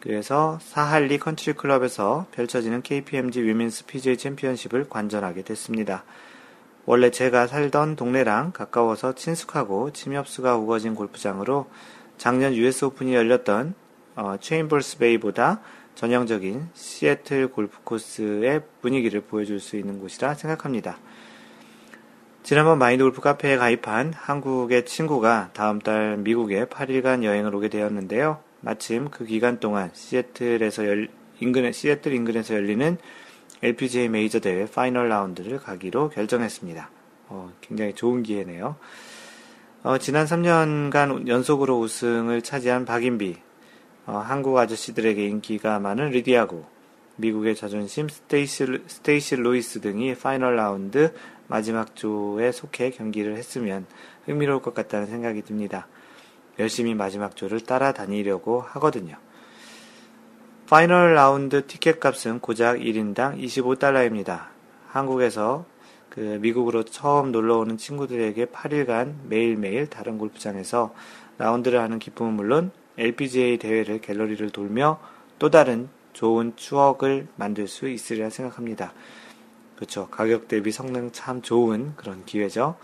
그래서 사할리 컨트리 클럽에서 펼쳐지는 KPMG 위민스 PGA 챔피언십을 관전하게 됐습니다. 원래 제가 살던 동네랑 가까워서 친숙하고 침엽수가 우거진 골프장으로 작년 US 오픈이 열렸던 어, 체임버스 베이보다 전형적인 시애틀 골프 코스의 분위기를 보여줄 수 있는 곳이라 생각합니다. 지난번 마인드 골프 카페에 가입한 한국의 친구가 다음 달 미국에 8일간 여행을 오게 되었는데요. 마침 그 기간 동안 시애틀에서 열, 인근, 시애틀 인근에서 열리는 LPGA 메이저 대회 final 라운드를 가기로 결정했습니다. 어, 굉장히 좋은 기회네요. 어, 지난 3년간 연속으로 우승을 차지한 박인비, 어, 한국 아저씨들에게 인기가 많은 리디아고, 미국의 자존심 스테이시, 스테이시 루이스 등이 final 라운드 마지막 조에 속해 경기를 했으면 흥미로울 것 같다는 생각이 듭니다. 열심히 마지막 조를 따라다니려고 하거든요. final 라운드 티켓 값은 고작 1인당 25달러입니다. 한국에서 그 미국으로 처음 놀러 오는 친구들에게 8일간 매일매일 다른 골프장에서 라운드를 하는 기쁨은 물론 LPGA 대회를 갤러리를 돌며 또 다른 좋은 추억을 만들 수 있으리라 생각합니다. 그렇죠. 가격 대비 성능 참 좋은 그런 기회죠.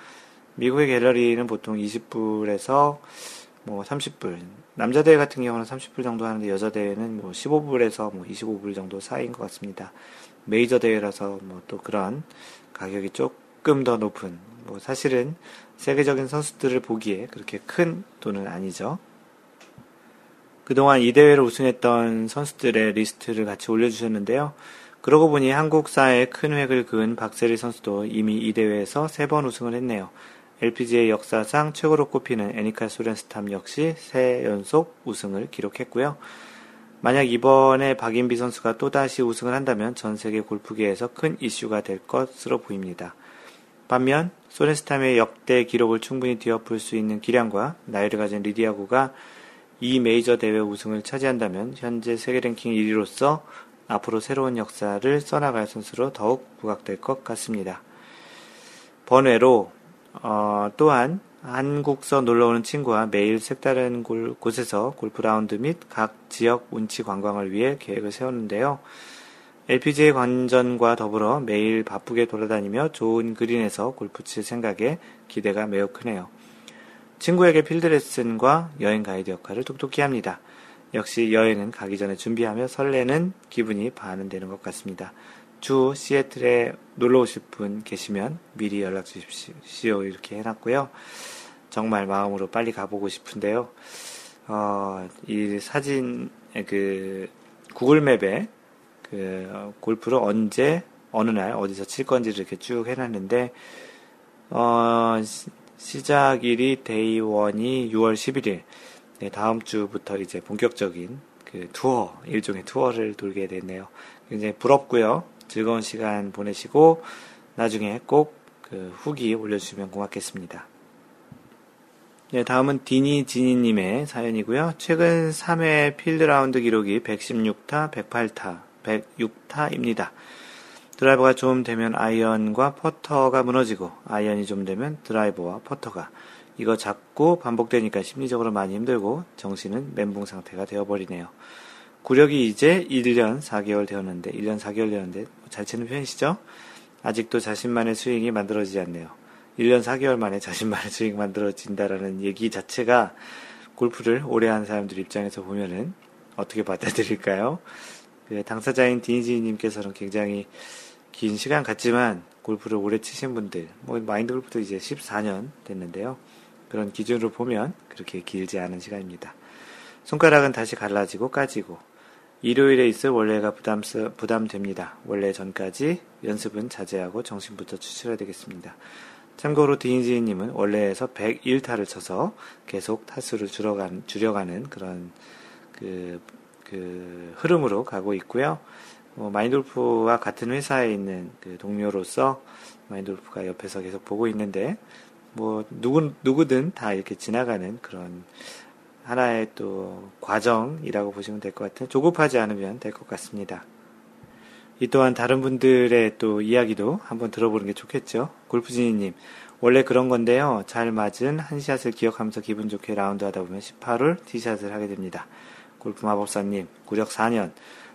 미국의 갤러리는 보통 20불에서 뭐 30불. 남자 대회 같은 경우는 30불 정도 하는데 여자 대회는 뭐 15불에서 뭐 25불 정도 사이인 것 같습니다. 메이저 대회라서 뭐 또 그런 가격이 조금 더 높은 뭐 사실은 세계적인 선수들을 보기에 그렇게 큰 돈은 아니죠. 그동안 이 대회를 우승했던 선수들의 리스트를 같이 올려주셨는데요. 그러고 보니 한국사에 큰 획을 그은 박세리 선수도 이미 이 대회에서 세 번 우승을 했네요. LPGA 역사상 최고로 꼽히는 애니카 소렌스탐 역시 세 연속 우승을 기록했고요. 만약 이번에 박인비 선수가 또다시 우승을 한다면 전 세계 골프계에서 큰 이슈가 될 것으로 보입니다. 반면 소렌스탐의 역대 기록을 충분히 뒤엎을 수 있는 기량과 나이를 가진 리디아고가 이 메이저 대회 우승을 차지한다면 현재 세계 랭킹 1위로서 앞으로 새로운 역사를 써나갈 선수로 더욱 부각될 것 같습니다. 번외로 어, 또한 한국서 놀러오는 친구와 매일 색다른 골, 곳에서 골프 라운드 및 각 지역 운치 관광을 위해 계획을 세웠는데요. LPGA 관전과 더불어 매일 바쁘게 돌아다니며 좋은 그린에서 골프 칠 생각에 기대가 매우 크네요. 친구에게 필드 레슨과 여행 가이드 역할을 똑똑히 합니다. 역시 여행은 가기 전에 준비하며 설레는 기분이 반은 되는 것 같습니다. 주 시애틀에 놀러 오실 분 계시면 미리 연락 주십시오. 이렇게 해놨고요. 정말 마음으로 빨리 가보고 싶은데요. 어, 이 사진, 그, 구글맵에 그, 골프를 언제, 어느 날, 어디서 칠 건지를 이렇게 쭉 해놨는데, 어, 시작일이 Day one이 6월 11일. 네, 다음 주부터 이제 본격적인 그 투어, 일종의 투어를 돌게 됐네요. 굉장히 부럽고요. 즐거운 시간 보내시고 나중에 꼭 그 후기 올려주시면 고맙겠습니다. 네, 다음은 디니 지니님의 사연이고요. 최근 3회 필드라운드 기록이 116타, 108타, 106타입니다. 드라이버가 좀 되면 아이언과 퍼터가 무너지고 아이언이 좀 되면 드라이버와 퍼터가 이거 자꾸 반복되니까 심리적으로 많이 힘들고 정신은 멘붕 상태가 되어버리네요. 구력이 이제 1년 4개월 되었는데, 1년 4개월 되었는데, 잘 치는 편이시죠? 아직도 자신만의 스윙이 만들어지지 않네요. 1년 4개월 만에 자신만의 스윙이 만들어진다라는 얘기 자체가 골프를 오래 한 사람들 입장에서 보면은 어떻게 받아들일까요? 그 당사자인 디니지님께서는 굉장히 긴 시간 같지만 골프를 오래 치신 분들, 뭐 마인드 골프도 이제 14년 됐는데요. 그런 기준으로 보면 그렇게 길지 않은 시간입니다. 손가락은 다시 갈라지고 까지고 일요일에 있을 원래가 부담 부담됩니다. 원래 전까지 연습은 자제하고 정신부터 추스려야 되겠습니다. 참고로 디인지님은 원래에서 101타를 쳐서 계속 타수를 줄여가는, 줄여가는 그런 그, 그 흐름으로 가고 있고요. 뭐 마인돌프와 같은 회사에 있는 그 동료로서 마인돌프가 옆에서 계속 보고 있는데 뭐 누구 누구든 다 이렇게 지나가는 그런 하나의 또 과정이라고 보시면 될 것 같아요. 조급하지 않으면 될 것 같습니다. 이 또한 다른 분들의 또 이야기도 한번 들어보는 게 좋겠죠. 골프지니님, 원래 그런 건데요. 잘 맞은 한 샷을 기억하면서 기분 좋게 라운드 하다 보면 18홀 티샷을 하게 됩니다. 골프 마법사님, 구력 4년.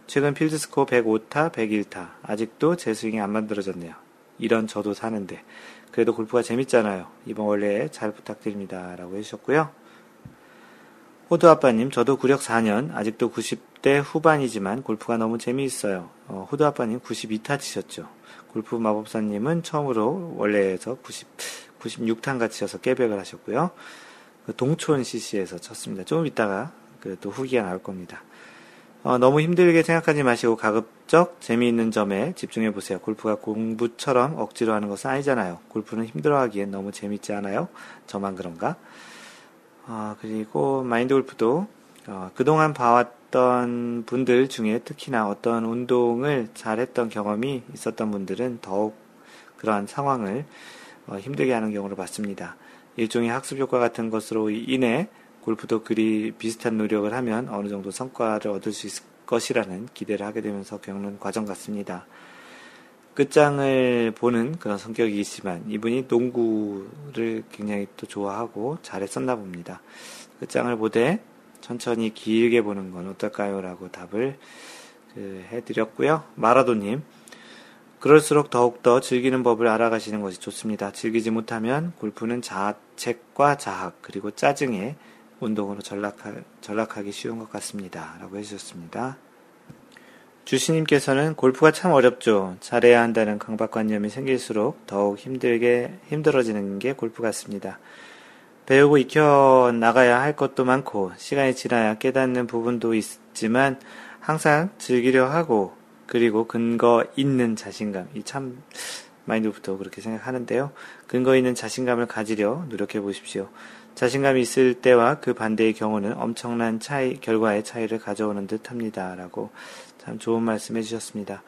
최근 필드 스코어 105타, 101타. 아직도 제 스윙이 안 만들어졌네요. 이런 저도 사는데. 그래도 골프가 재밌잖아요. 이번 원래 잘 부탁드립니다. 라고 해주셨고요. 호두 아빠님, 저도 구력 4년, 아직도 90대 후반이지만 골프가 너무 재미있어요. 어, 호두 아빠님 92타 치셨죠. 골프 마법사님은 처음으로 원래에서 90, 96탄가 치셔서 깨백을 하셨고요. 그 동촌 CC에서 쳤습니다. 좀 이따가 그 또 후기가 나올 겁니다. 어, 너무 힘들게 생각하지 마시고 가급적 재미있는 점에 집중해 보세요. 골프가 공부처럼 억지로 하는 것은 아니잖아요. 골프는 힘들어하기엔 너무 재밌지 않아요? 저만 그런가? 어, 그리고 마인드 골프도 어, 그동안 봐왔던 분들 중에 특히나 어떤 운동을 잘했던 경험이 있었던 분들은 더욱 그러한 상황을 어, 힘들게 하는 경우를 봤습니다. 일종의 학습 효과 같은 것으로 인해 골프도 그리 비슷한 노력을 하면 어느 정도 성과를 얻을 수 있을 것이라는 기대를 하게 되면서 겪는 과정 같습니다. 끝장을 보는 그런 성격이지만 이분이 농구를 굉장히 또 좋아하고 잘했었나 봅니다. 끝장을 보되 천천히 길게 보는 건 어떨까요? 라고 답을 그 해드렸고요. 마라도님, 그럴수록 더욱더 즐기는 법을 알아가시는 것이 좋습니다. 즐기지 못하면 골프는 자책과 자학, 그리고 짜증에 운동으로 전락하, 전락하기 쉬운 것 같습니다. 라고 해주셨습니다. 주시님께서는 골프가 참 어렵죠. 잘해야 한다는 강박관념이 생길수록 더욱 힘들게, 힘들어지는 게 골프 같습니다. 배우고 익혀 나가야 할 것도 많고, 시간이 지나야 깨닫는 부분도 있지만, 항상 즐기려 하고, 그리고 근거 있는 자신감, 이 참, 마인드부터 그렇게 생각하는데요. 근거 있는 자신감을 가지려 노력해 보십시오. 자신감이 있을 때와 그 반대의 경우는 엄청난 차이, 결과의 차이를 가져오는 듯 합니다. 라고 참 좋은 말씀 해주셨습니다.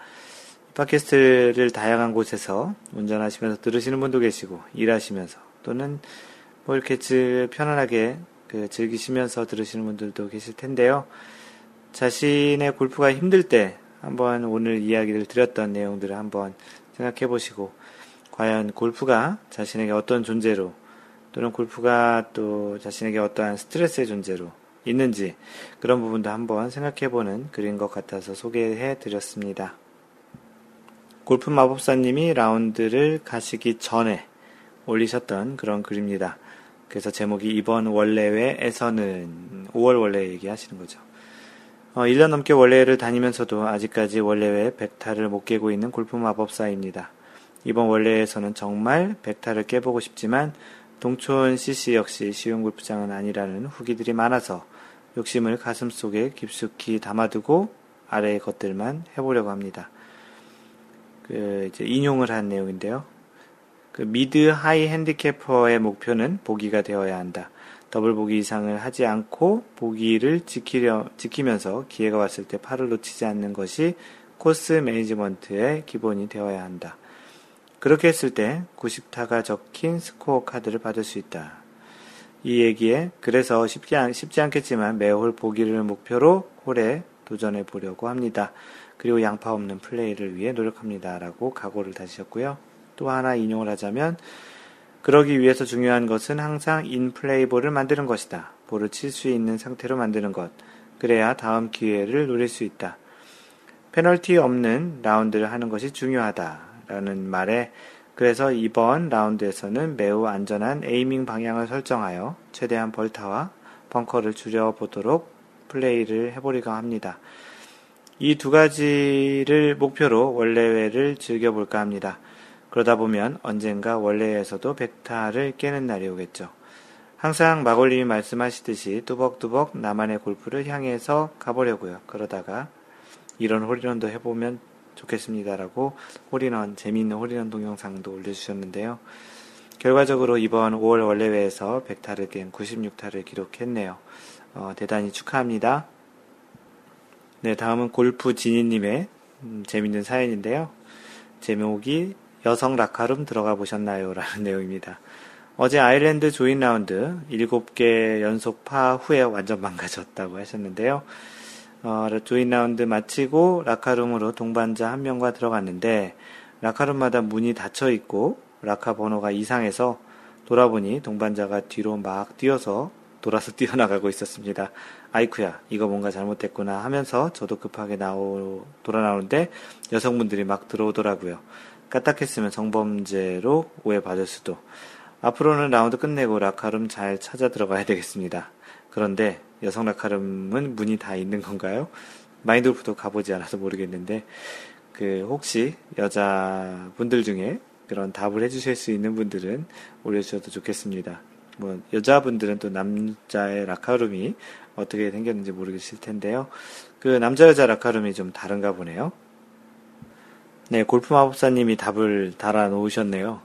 팟캐스트를 다양한 곳에서 운전하시면서 들으시는 분도 계시고, 일하시면서, 또는 뭐 이렇게 편안하게 그 즐기시면서 들으시는 분들도 계실 텐데요. 자신의 골프가 힘들 때 한번 오늘 이야기를 드렸던 내용들을 한번 생각해 보시고, 과연 골프가 자신에게 어떤 존재로 또는 골프가 또 자신에게 어떠한 스트레스의 존재로 있는지 그런 부분도 한번 생각해보는 글인 것 같아서 소개해 드렸습니다. 골프 마법사님이 라운드를 가시기 전에 올리셨던 그런 글입니다. 그래서 제목이 이번 원래회에서는 5월 원래 얘기하시는 거죠. 어, 1년 넘게 원래를 다니면서도 아직까지 원래회 백타를 못 깨고 있는 골프 마법사입니다. 이번 원래에서는 정말 백타를 깨보고 싶지만 동촌 CC 역시 쉬운 골프장은 아니라는 후기들이 많아서 욕심을 가슴 속에 깊숙이 담아두고 아래의 것들만 해보려고 합니다. 그 이제 인용을 한 내용인데요. 그 mid high handicapper의 목표는 보기가 되어야 한다. 더블 보기 이상을 하지 않고 보기를 지키려, 지키면서 기회가 왔을 때 파를 놓치지 않는 것이 course management의 기본이 되어야 한다. 그렇게 했을 때 90타가 적힌 스코어 카드를 받을 수 있다. 이 얘기에 그래서 쉽지, 않, 쉽지 않겠지만 매홀 보기를 목표로 홀에 도전해 보려고 합니다. 그리고 양파 없는 플레이를 위해 노력합니다. 라고 각오를 다지셨고요. 또 하나 인용을 하자면 그러기 위해서 중요한 것은 항상 인플레이볼을 만드는 것이다. 볼을 칠 수 있는 상태로 만드는 것. 그래야 다음 기회를 노릴 수 있다. 페널티 없는 라운드를 하는 것이 중요하다. 라는 말에 그래서 이번 라운드에서는 매우 안전한 에이밍 방향을 설정하여 최대한 벌타와 벙커를 줄여보도록 플레이를 해보려 합니다. 이 두 가지를 목표로 월례회를 즐겨볼까 합니다. 그러다 보면 언젠가 월례회에서도 백타를 깨는 날이 오겠죠. 항상 마골님이 말씀하시듯이 뚜벅뚜벅 나만의 골프를 향해서 가보려고요. 그러다가 이런 홀인원도 해보면 좋겠습니다라고 홀인원, 재미있는 홀인원 동영상도 올려주셨는데요. 결과적으로 이번 5월 월례회에서 100타를 깬 96타를 기록했네요. 어, 대단히 축하합니다. 네, 다음은 골프 지니님의 음, 재밌는 사연인데요. 제목이 여성 라커룸 들어가 보셨나요? 라는 <laughs> 내용입니다. 어제 아일랜드 조인 라운드 7개 연속 파 후에 완전 망가졌다고 하셨는데요. 어, 조인 라운드 마치고 라커룸으로 동반자 한 명과 들어갔는데 라커룸마다 문이 닫혀 있고 라커 번호가 이상해서 돌아보니 동반자가 뒤로 막 뛰어서 돌아서 <laughs> 뛰어나가고 있었습니다. 아이쿠야, 이거 뭔가 잘못됐구나 하면서 저도 급하게 나오, 돌아 나오는데 여성분들이 막 들어오더라고요. 까딱했으면 성범죄로 오해받을 수도. 앞으로는 라운드 끝내고 라카룸 잘 찾아 들어가야 되겠습니다. 그런데 여성 라카룸은 문이 다 있는 건가요? 마인드골프도 가보지 않아서 모르겠는데 그 혹시 여자분들 중에 그런 답을 해주실 수 있는 분들은 올려주셔도 좋겠습니다. 뭐 여자분들은 또 남자의 라카룸이 어떻게 생겼는지 모르겠을 텐데요. 그 남자 여자 라카룸이 좀 다른가 보네요. 네, 골프 마법사님이 답을 달아 놓으셨네요.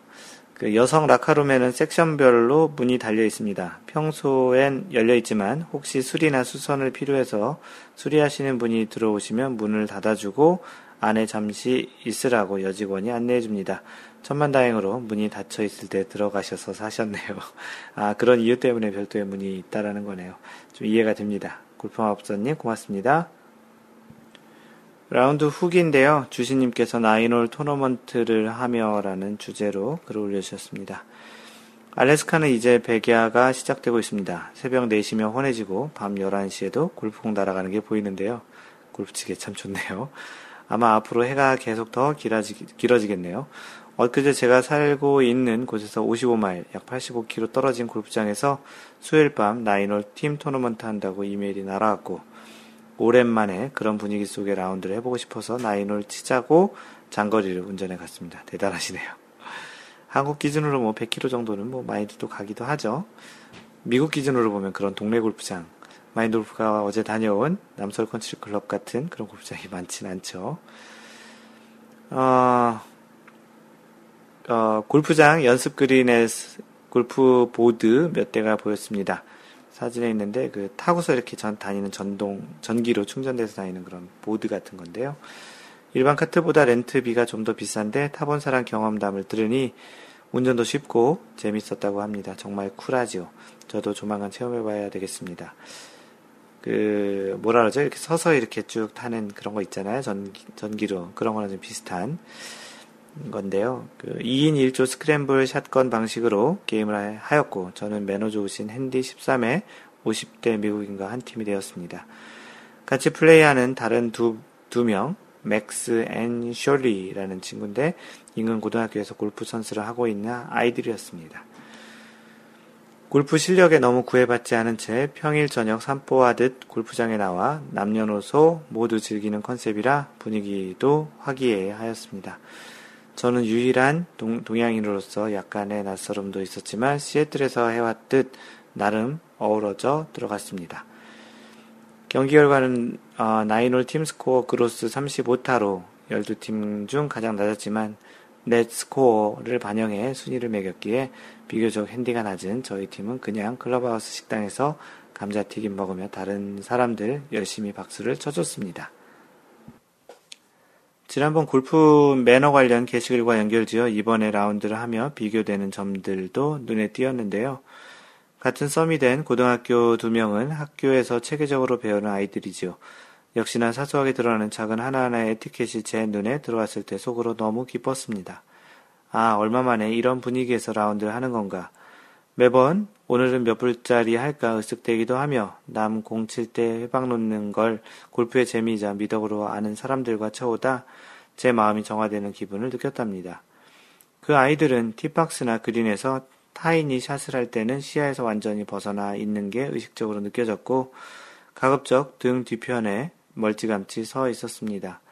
그 여성 라카룸에는 섹션별로 문이 달려 있습니다. 평소엔 열려 있지만 혹시 수리나 수선을 필요해서 수리하시는 분이 들어오시면 문을 닫아주고 안에 잠시 있으라고 여직원이 안내해 줍니다. 천만다행으로 문이 닫혀 있을 때 들어가셔서 사셨네요. <laughs> 아, 그런 이유 때문에 별도의 문이 있다라는 거네요. 좀 이해가 됩니다. 골프마법사님 고맙습니다. 라운드 후기인데요. 주신님께서 나인홀 토너먼트를 하며라는 주제로 글을 올려주셨습니다. 알래스카는 이제 백야가 시작되고 있습니다. 새벽 4시면 환해지고 밤 11시에도 골프공 날아가는 게 보이는데요. 골프 치기 참 좋네요. 아마 앞으로 해가 계속 더 길어지, 길어지겠네요. 엊그제 제가 살고 있는 곳에서 55마일, 약 85km 떨어진 골프장에서 수요일 밤 나인홀 팀 토너먼트 한다고 이메일이 날아왔고, 오랜만에 그런 분위기 속에 라운드를 해보고 싶어서 나인홀 치자고 장거리를 운전해 갔습니다. 대단하시네요. 한국 기준으로 뭐 100km 정도는 뭐 많이들 가기도 하죠. 미국 기준으로 보면 그런 동네 골프장, 마인드골프가 어제 다녀온 남서울 컨트리 클럽 같은 그런 골프장이 많진 않죠. 어, 어, 골프장 연습 그린에 골프 보드 몇 대가 보였습니다. 사진에 있는데 그 타고서 이렇게 전 다니는 전동 전기로 충전돼서 다니는 그런 보드 같은 건데요. 일반 카트보다 렌트비가 좀 더 비싼데 타본 사람 경험담을 들으니 운전도 쉽고 재밌었다고 합니다. 정말 cool하지요. 저도 조만간 체험해봐야 되겠습니다. 그 뭐라 그러죠? 이렇게 서서 이렇게 쭉 타는 그런 거 있잖아요. 전기, 전기로 그런 거랑 좀 비슷한 건데요. 그 2인 1조 scramble shotgun 방식으로 게임을 하였고 저는 매너 좋으신 핸디 13에 50대 미국인과 한 팀이 되었습니다. 같이 플레이하는 다른 두, 두 명, 맥스 and 셜리라는 친구인데 인근 고등학교에서 골프 선수를 하고 있는 아이들이었습니다. 골프 실력에 너무 구애받지 않은 채 평일 저녁 산보하듯 골프장에 나와 남녀노소 모두 즐기는 컨셉이라 분위기도 화기애애하였습니다. 저는 유일한 동, 동양인으로서 약간의 낯설음도 있었지만 시애틀에서 해왔듯 나름 어우러져 들어갔습니다. 경기 결과는 어, 나인홀 팀 스코어 그로스 35타로 12팀 중 가장 낮았지만 넷 스코어를 반영해 순위를 매겼기에 비교적 핸디가 낮은 저희 팀은 그냥 클럽하우스 식당에서 감자튀김 먹으며 다른 사람들 열심히 박수를 쳐줬습니다. 지난번 골프 매너 관련 게시글과 연결지어 이번에 라운드를 하며 비교되는 점들도 눈에 띄었는데요. 같은 썸이 된 고등학교 두 명은 학교에서 체계적으로 배우는 아이들이지요. 역시나 사소하게 드러나는 작은 하나하나의 에티켓이 제 눈에 들어왔을 때 속으로 너무 기뻤습니다. 아, 얼마 만에 이런 분위기에서 라운드를 하는 건가. 매번 오늘은 몇 불짜리 할까 으쓱대기도 하며 남 공칠 때 회방 놓는 걸 골프의 재미이자 미덕으로 아는 사람들과 쳐오다 제 마음이 정화되는 기분을 느꼈답니다. 그 아이들은 티박스나 그린에서 타인이 샷을 할 때는 시야에서 완전히 벗어나 있는 게 의식적으로 느껴졌고 가급적 등 뒤편에 멀찌감치 서 있었습니다.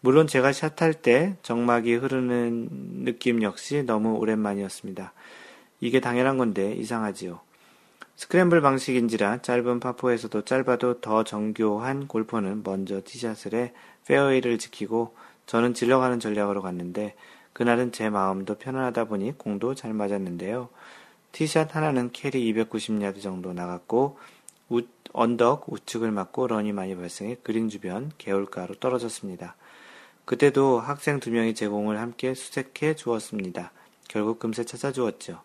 물론 제가 샷할 때 적막이 흐르는 느낌 역시 너무 오랜만이었습니다. 이게 당연한 건데 이상하지요. 스크램블 방식인지라 짧은 par four에서도 짧아도 더 정교한 골퍼는 먼저 티샷을 해 페어웨이를 지키고 저는 질러가는 전략으로 갔는데 그날은 제 마음도 편안하다 보니 공도 잘 맞았는데요. 티샷 하나는 carry 290야드 정도 나갔고 우, 언덕 우측을 맞고 run이 많이 발생해 그린 주변 개울가로 떨어졌습니다. 그때도 학생 두 명이 제 공을 함께 수색해 주었습니다. 결국 금세 찾아주었죠.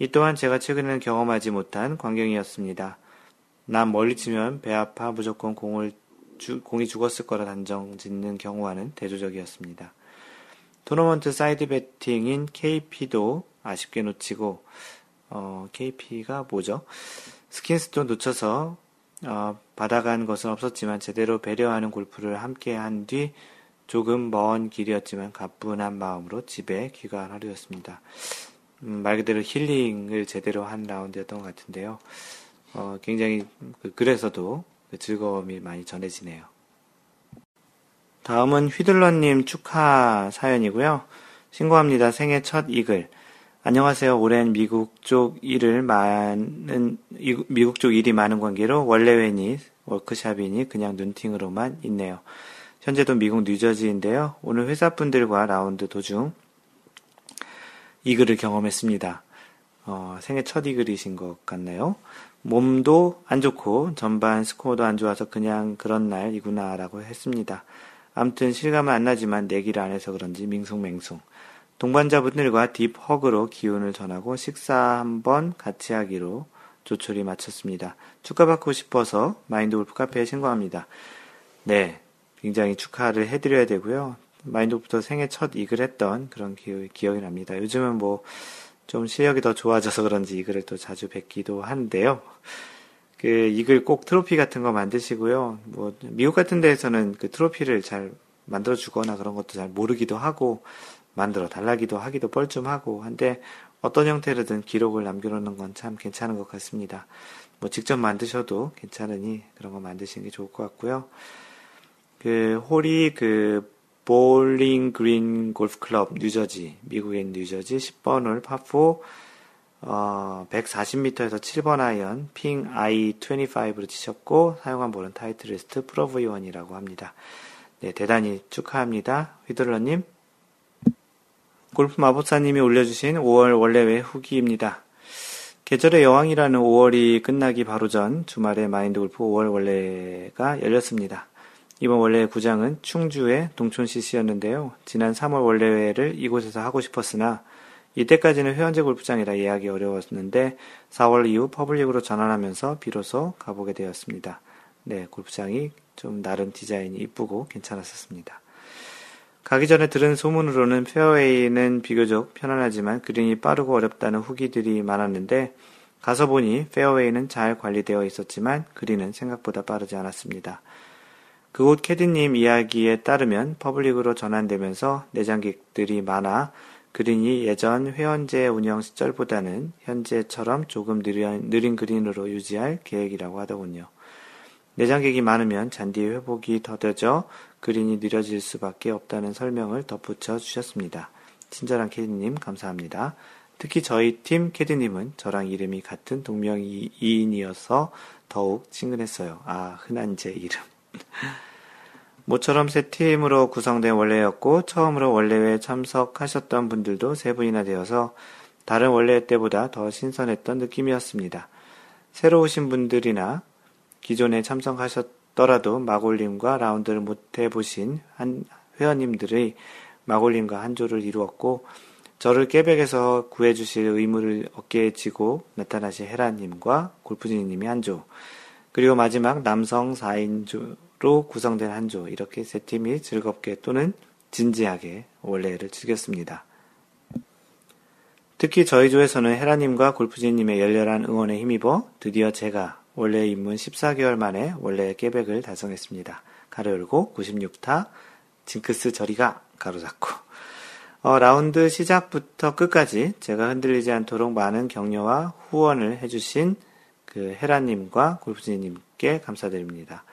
이 또한 제가 최근에는 경험하지 못한 광경이었습니다. 난 멀리 치면 배 아파 무조건 공을 주, 공이 죽었을 거라 단정 짓는 경우와는 대조적이었습니다. 토너먼트 side betting인 KP도 아쉽게 놓치고 어, KP가 뭐죠? 스킨스도 놓쳐서 어, 받아간 것은 없었지만 제대로 배려하는 골프를 함께 한 뒤 조금 먼 길이었지만 가뿐한 마음으로 집에 귀가한 하루였습니다. 음, 말 그대로 힐링을 제대로 한 라운드였던 것 같은데요. 어, 굉장히 그, 그래서도 그 즐거움이 많이 전해지네요. 다음은 휘둘러님 축하 사연이고요. 신고합니다. 생애 첫 이글. 안녕하세요. 올해는 미국 쪽 일을 많은, 미국 쪽 일이 많은 관계로 원래회니 워크샵이니 그냥 눈팅으로만 있네요. 현재도 미국 뉴저지인데요. 오늘 회사분들과 라운드 도중 이글을 경험했습니다. 어, 생애 첫 이글이신 것 같나요? 몸도 안 좋고 전반 스코어도 안 좋아서 그냥 그런 날이구나라고 했습니다. 암튼 실감은 안 나지만 내기를 안 해서 그런지 밍숭맹숭. 동반자분들과 딥 허그로 기운을 전하고 식사 한번 같이 하기로 조촐히 마쳤습니다. 축하받고 싶어서 마인드 골프 카페에 신고합니다. 네, 굉장히 축하를 해드려야 되고요. 마인드 골프도 생애 첫 이글 했던 그런 기, 억이 납니다. 요즘은 뭐 좀 실력이 더 좋아져서 그런지 이글을 또 자주 뵙기도 하는데요. 그 이글 꼭 트로피 같은 거 만드시고요. 뭐 미국 같은 데에서는 그 트로피를 잘 만들어 주거나 그런 것도 잘 모르기도 하고 만들어 달라기도 하기도 뻘쭘하고 한데 어떤 형태로든 기록을 남겨놓는 건 참 괜찮은 것 같습니다. 뭐 직접 만드셔도 괜찮으니 그런 거 만드시는 게 좋을 것 같고요. 그 홀이 그 볼링 그린 골프 클럽 뉴저지 미국인 뉴저지 10번 홀 파4 어, 140m에서 7번 아이언 핑 I25로 치셨고 사용한 볼은 타이틀리스트 프로 V1이라고 합니다. 네, 대단히 축하합니다. 휘둘러님. 골프 마법사님이 올려주신 5월 원래외 후기입니다. 계절의 여왕이라는 5월이 끝나기 바로 전 주말에 마인드 골프 5월 월례회가 열렸습니다. 이번 월례 구장은 충주의 동촌 CC였는데요. 지난 3월 월례회를 이곳에서 하고 싶었으나 이때까지는 회원제 골프장이라 예약이 어려웠는데 4월 이후 public으로 전환하면서 비로소 가보게 되었습니다. 네, 골프장이 좀 나름 디자인이 이쁘고 괜찮았었습니다. 가기 전에 들은 소문으로는 페어웨이는 비교적 편안하지만 그린이 빠르고 어렵다는 후기들이 많았는데 가서 보니 페어웨이는 잘 관리되어 있었지만 그린은 생각보다 빠르지 않았습니다. 그곳 캐디님 이야기에 따르면 public으로 전환되면서 내장객들이 많아 그린이 예전 회원제 운영 시절보다는 현재처럼 조금 느린, 느린 그린으로 유지할 계획이라고 하더군요. 내장객이 많으면 잔디의 회복이 더뎌져 그린이 느려질 수밖에 없다는 설명을 덧붙여 주셨습니다. 친절한 캐디님 감사합니다. 특히 저희 팀 캐디님은 저랑 이름이 같은 동명이인이어서 더욱 친근했어요. 아, 흔한 제 이름. <laughs> 모처럼 세 팀으로 구성된 원래였고 처음으로 원래회에 참석하셨던 분들도 세 분이나 되어서 다른 원래 때보다 더 신선했던 느낌이었습니다. 새로 오신 분들이나 기존에 참석하셨더라도 마골님과 라운드를 못 해보신 한 회원님들의 마골님과 한조를 이루었고 저를 깨백에서 구해주실 의무를 어깨에 지고 나타나신 헤라님과 골프진님이 한조 그리고 마지막 남성 4인조 로 구성된 한 조 이렇게 세 팀이 즐겁게 또는 진지하게 원래를 즐겼습니다. 특히 저희 조에서는 헤라님과 골프진님의 열렬한 응원에 힘입어 드디어 제가 원래 입문 14개월 만에 원래 깨백을 달성했습니다. 가로 열고 96타 징크스 저리가 가로 잡고 어, 라운드 시작부터 끝까지 제가 흔들리지 않도록 많은 격려와 후원을 해주신 그 헤라님과 골프지님께 감사드립니다.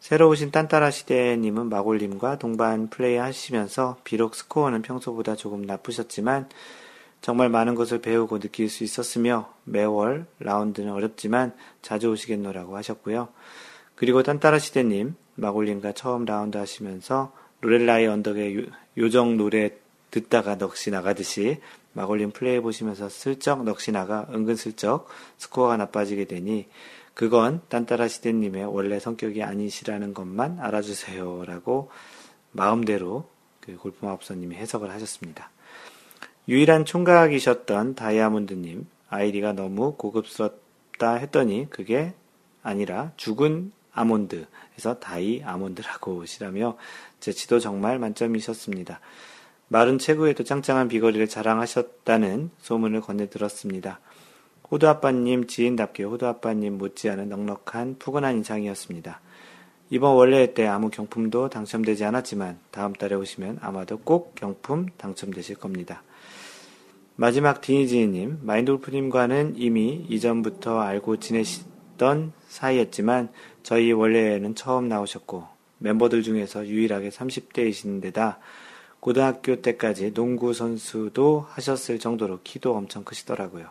새로 오신 딴따라 시대님은 마골님과 동반 플레이 하시면서 비록 스코어는 평소보다 조금 나쁘셨지만 정말 많은 것을 배우고 느낄 수 있었으며 매월 라운드는 어렵지만 자주 오시겠노라고 하셨고요. 그리고 딴따라 시대님, 마골님과 처음 라운드 하시면서 로렐라이 언덕의 요정 노래 듣다가 넋이 나가듯이 마골님 플레이 보시면서 슬쩍 넋이 나가 은근슬쩍 스코어가 나빠지게 되니 그건 딴따라 시대님의 원래 성격이 아니시라는 것만 알아주세요. 라고 마음대로 그 골프마법사님이 해석을 하셨습니다. 유일한 총각이셨던 다이아몬드님, 아이디가 너무 고급스럽다 했더니 그게 아니라 죽은 아몬드에서 다이 아몬드라고 시라며 재치도 정말 만점이셨습니다. 마른 체구에도 짱짱한 비거리를 자랑하셨다는 소문을 건네 들었습니다. 호두아빠님 지인답게 호두아빠님 못지않은 넉넉한 푸근한 인상이었습니다. 이번 원래회 때 아무 경품도 당첨되지 않았지만 다음 달에 오시면 아마도 꼭 경품 당첨되실 겁니다. 마지막 디니지님, 마인돌프님과는 이미 이전부터 알고 지내시던 사이였지만 저희 원래에는 처음 나오셨고 멤버들 중에서 유일하게 30대이신 데다 고등학교 때까지 농구 선수도 하셨을 정도로 키도 엄청 크시더라고요.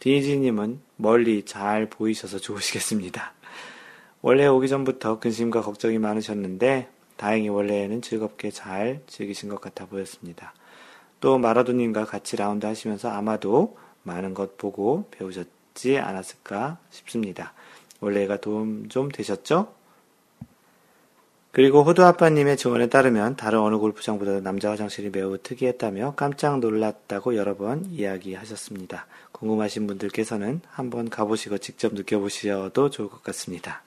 디니지님은 멀리 잘 보이셔서 좋으시겠습니다. 원래 오기 전부터 근심과 걱정이 많으셨는데 다행히 원래는 즐겁게 잘 즐기신 것 같아 보였습니다. 또 마라도님과 같이 라운드 하시면서 아마도 많은 것 보고 배우셨지 않았을까 싶습니다. 원래가 도움 좀 되셨죠? 그리고 호두 아빠님의 증언에 따르면 다른 어느 골프장보다 남자 화장실이 매우 특이했다며 깜짝 놀랐다고 여러 번 이야기하셨습니다. 궁금하신 분들께서는 한번 가보시고 직접 느껴보셔도 좋을 것 같습니다.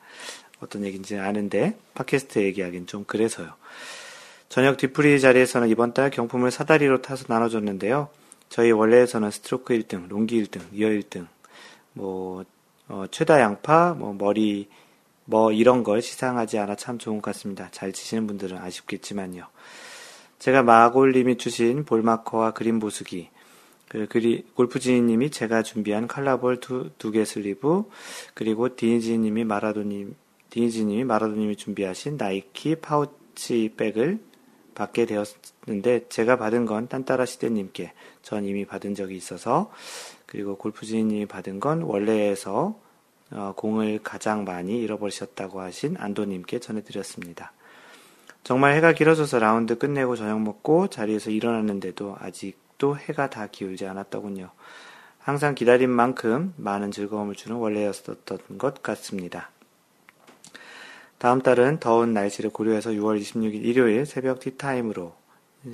어떤 얘기인지는 아는데 팟캐스트 얘기하긴 좀 그래서요. 저녁 뒤풀이 자리에서는 이번 달 경품을 사다리로 타서 나눠줬는데요. 저희 원래에서는 스트로크 1등, 롱기 1등, 리어 1등, 뭐 어, 최다 양파, 뭐 머리, 뭐 이런 걸 시상하지 않아 참 좋은 것 같습니다. 잘 치시는 분들은 아쉽겠지만요. 제가 마골님이 주신 볼마커와 그림 보수기, 그 그리 골프지니님이 제가 준비한 color ball 두 두 개 sleeve, 그리고 디니지님이 마라도님, 디니지님이 마라도님이 준비하신 나이키 pouch bag을 받게 되었는데 제가 받은 건 딴따라 시대님께 전 이미 받은 적이 있어서 그리고 골프지님이 받은 건 원래에서 어, 공을 가장 많이 잃어버리셨다고 하신 안도님께 전해드렸습니다. 정말 해가 길어져서 라운드 끝내고 저녁 먹고 자리에서 일어났는데도 아직도 해가 다 기울지 않았더군요. 항상 기다린 만큼 많은 즐거움을 주는 원래였었던 것 같습니다. 다음 달은 더운 날씨를 고려해서 6월 26일 일요일 새벽 티타임으로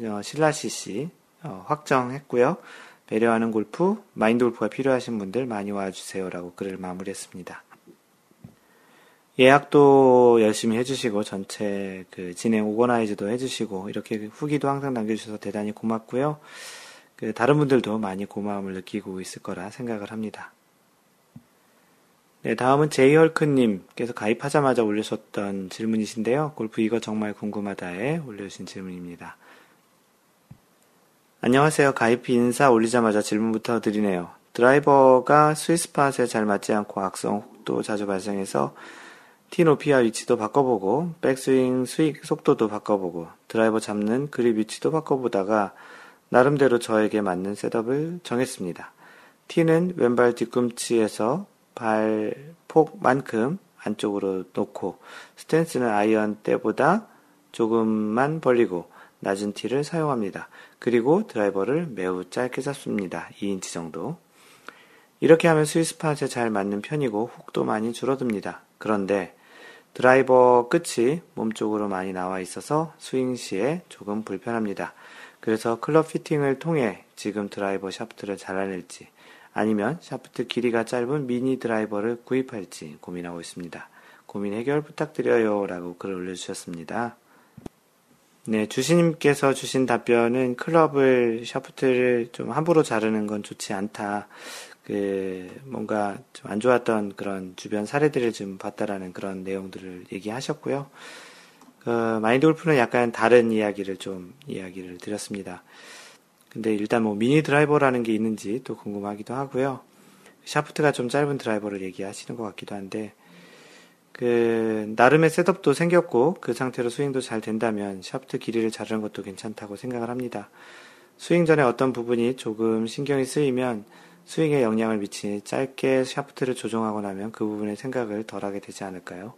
어, 신라CC 어, 확정했고요. 배려하는 골프, 마인드 골프가 필요하신 분들 많이 와주세요라고 글을 마무리했습니다. 예약도 열심히 해주시고 전체 그 진행 오거나이즈도 해주시고 이렇게 후기도 항상 남겨주셔서 대단히 고맙고요. 그 다른 분들도 많이 고마움을 느끼고 있을 거라 생각을 합니다. 네, 다음은 제이헐크님께서 가입하자마자 올려주셨던 질문이신데요. 골프 이거 정말 궁금하다에 올려주신 질문입니다. 안녕하세요. 가입 인사 올리자마자 질문부터 드리네요. 드라이버가 스위스팟에 잘 맞지 않고 악성 혹도 자주 발생해서 티 높이와 위치도 바꿔보고 백스윙 스익 속도도 바꿔보고 드라이버 잡는 그립 위치도 바꿔보다가 나름대로 저에게 맞는 setup을 정했습니다. 티는 왼발 뒤꿈치에서 발폭만큼 안쪽으로 놓고 스탠스는 아이언 때보다 조금만 벌리고 낮은 티를 사용합니다. 그리고 드라이버를 매우 짧게 잡습니다. 2인치 정도. 이렇게 하면 스위스팟에 잘 맞는 편이고 훅도 많이 줄어듭니다. 그런데 드라이버 끝이 몸쪽으로 많이 나와 있어서 스윙 시에 조금 불편합니다. 그래서 클럽 fitting을 통해 지금 드라이버 샤프트를 잘라낼지 아니면 샤프트 길이가 짧은 미니 드라이버를 구입할지 고민하고 있습니다. 고민 해결 부탁드려요 라고 글을 올려주셨습니다. 네, 주시님께서 주신 답변은 클럽을, 샤프트를 좀 함부로 자르는 건 좋지 않다. 그, 뭔가 좀 안 좋았던 그런 주변 사례들을 좀 봤다라는 그런 내용들을 얘기하셨고요. 그, 마인드 골프는 약간 다른 이야기를 좀 이야기를 드렸습니다. 근데 일단 뭐 미니 드라이버라는 게 있는지 또 궁금하기도 하고요. 샤프트가 좀 짧은 드라이버를 얘기하시는 것 같기도 한데, 그 나름의 setup도 생겼고 그 상태로 스윙도 잘 된다면 샤프트 길이를 자르는 것도 괜찮다고 생각을 합니다. 스윙 전에 어떤 부분이 조금 신경이 쓰이면 스윙에 영향을 미치니 짧게 샤프트를 조정하고 나면 그 부분에 생각을 덜 하게 되지 않을까요?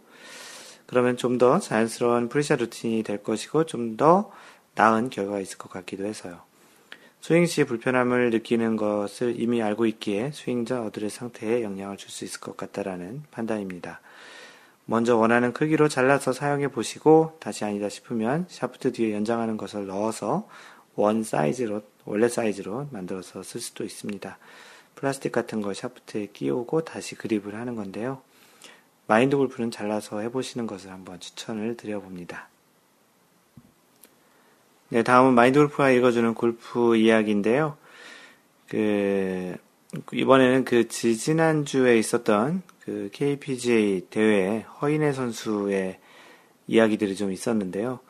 그러면 좀 더 자연스러운 pre-shot routine이 될 것이고 좀 더 나은 결과가 있을 것 같기도 해서요. 스윙 시 불편함을 느끼는 것을 이미 알고 있기에 스윙 전 어드레스 상태에 영향을 줄 수 있을 것 같다라는 판단입니다. 먼저 원하는 크기로 잘라서 사용해 보시고 다시 아니다 싶으면 샤프트 뒤에 연장하는 것을 넣어서 원 사이즈로 원래 사이즈로 만들어서 쓸 수도 있습니다. 플라스틱 같은 거 샤프트에 끼우고 다시 그립을 하는 건데요. 마인드 골프는 잘라서 해보시는 것을 한번 추천을 드려봅니다. 네, 다음은 마인드 골프가 읽어주는 골프 이야기인데요. 그, 이번에는 그 지지난주에 있었던 그 KPGA 대회 허인혜 선수의 이야기들이 좀 있었는데요.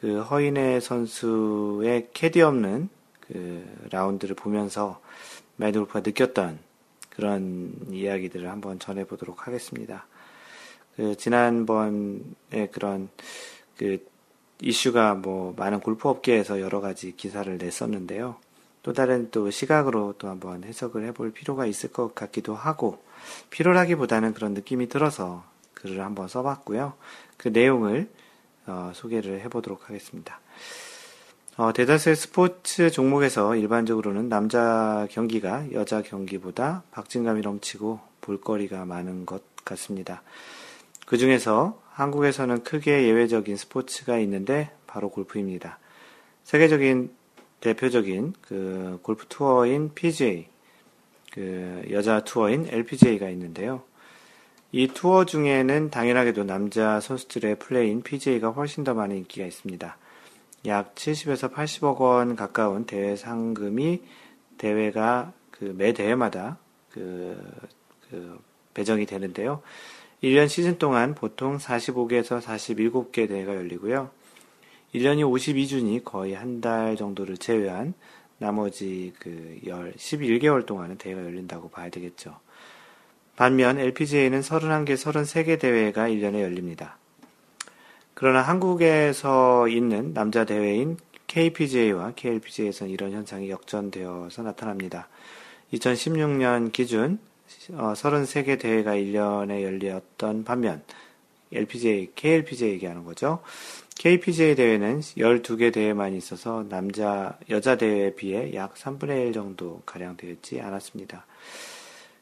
그 허인혜 선수의 캐디 없는 그 라운드를 보면서 마인드 골프가 느꼈던 그런 이야기들을 한번 전해보도록 하겠습니다. 그 지난번에 그런 그 이슈가 뭐 많은 골프 업계에서 여러 가지 기사를 냈었는데요. 또 다른 또 시각으로 또 한번 해석을 해볼 필요가 있을 것 같기도 하고 필요하기보다는 그런 느낌이 들어서 글을 한번 써봤고요. 그 내용을 어, 소개를 해보도록 하겠습니다. 어, 대다수의 스포츠 종목에서 일반적으로는 남자 경기가 여자 경기보다 박진감이 넘치고 볼거리가 많은 것 같습니다. 그 중에서 한국에서는 크게 예외적인 스포츠가 있는데 바로 골프입니다. 세계적인 대표적인 그 골프 투어인 PGA, 그 여자 투어인 LPGA가 있는데요. 이 투어 중에는 당연하게도 남자 선수들의 플레이인 PGA가 훨씬 더 많은 인기가 있습니다. 약 70에서 80억 원 가까운 대회 상금이 대회가 그 매 대회마다 그, 그 배정이 되는데요. 1년 시즌 동안 보통 45개에서 47개 대회가 열리고요. 1년이 52주니 거의 한 달 정도를 제외한 나머지 그 11개월 동안은 대회가 열린다고 봐야 되겠죠. 반면 LPGA는 31개, 33개 대회가 1년에 열립니다. 그러나 한국에서 있는 남자 대회인 KPGA와 KLPGA에서는 이런 현상이 역전되어서 나타납니다. 2016년 기준 33개 어, 대회가 1년에 열렸던 반면 LPGA, KLPGA 얘기하는 거죠. KPGA 대회는 12개 대회만 있어서 남자, 여자 대회에 비해 약 3분의 1 정도 가량 되지 않았습니다.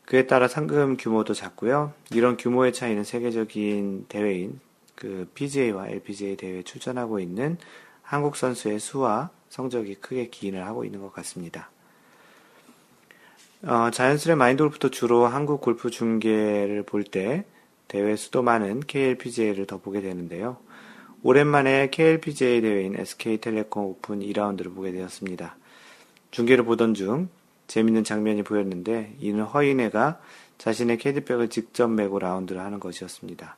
그에 따라 상금 규모도 작고요. 이런 규모의 차이는 세계적인 대회인 그 PGA와 LPGA 대회에 출전하고 있는 한국 선수의 수와 성적이 크게 기인을 하고 있는 것 같습니다. 어, 자연스레 마인드 골프도 주로 한국 골프 중계를 볼 때 대회 수도 많은 KLPGA를 더 보게 되는데요. 오랜만에 KLPGA 대회인 SK텔레콤 오픈 2라운드를 보게 되었습니다. 중계를 보던 중 재밌는 장면이 보였는데 이는 허인애가 자신의 캐디백을 직접 메고 라운드를 하는 것이었습니다.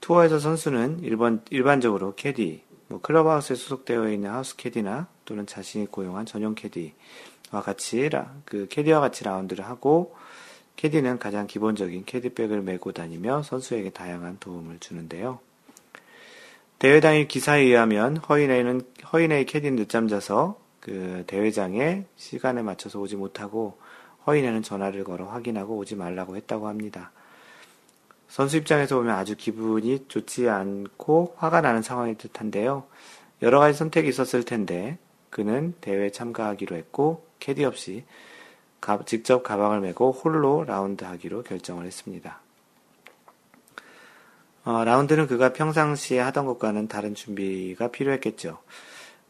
투어에서 선수는 일반, 일반적으로 캐디, 뭐 클럽하우스에 소속되어 있는 하우스 캐디나 또는 자신이 고용한 전용 캐디, 와 같이 그 캐디와 같이 라운드를 하고 캐디는 가장 기본적인 캐디백을 메고 다니며 선수에게 다양한 도움을 주는데요. 대회 당일 기사에 의하면 허인회는 허인회의 캐디는 늦잠 자서 그 대회장에 시간에 맞춰서 오지 못하고 허인에는 전화를 걸어 확인하고 오지 말라고 했다고 합니다. 선수 입장에서 보면 아주 기분이 좋지 않고 화가 나는 상황일 듯한데요. 여러 가지 선택이 있었을 텐데 그는 대회에 참가하기로 했고 캐디 없이 가, 직접 가방을 메고 홀로 라운드 하기로 결정을 했습니다. 어, 라운드는 그가 평상시에 하던 것과는 다른 준비가 필요했겠죠.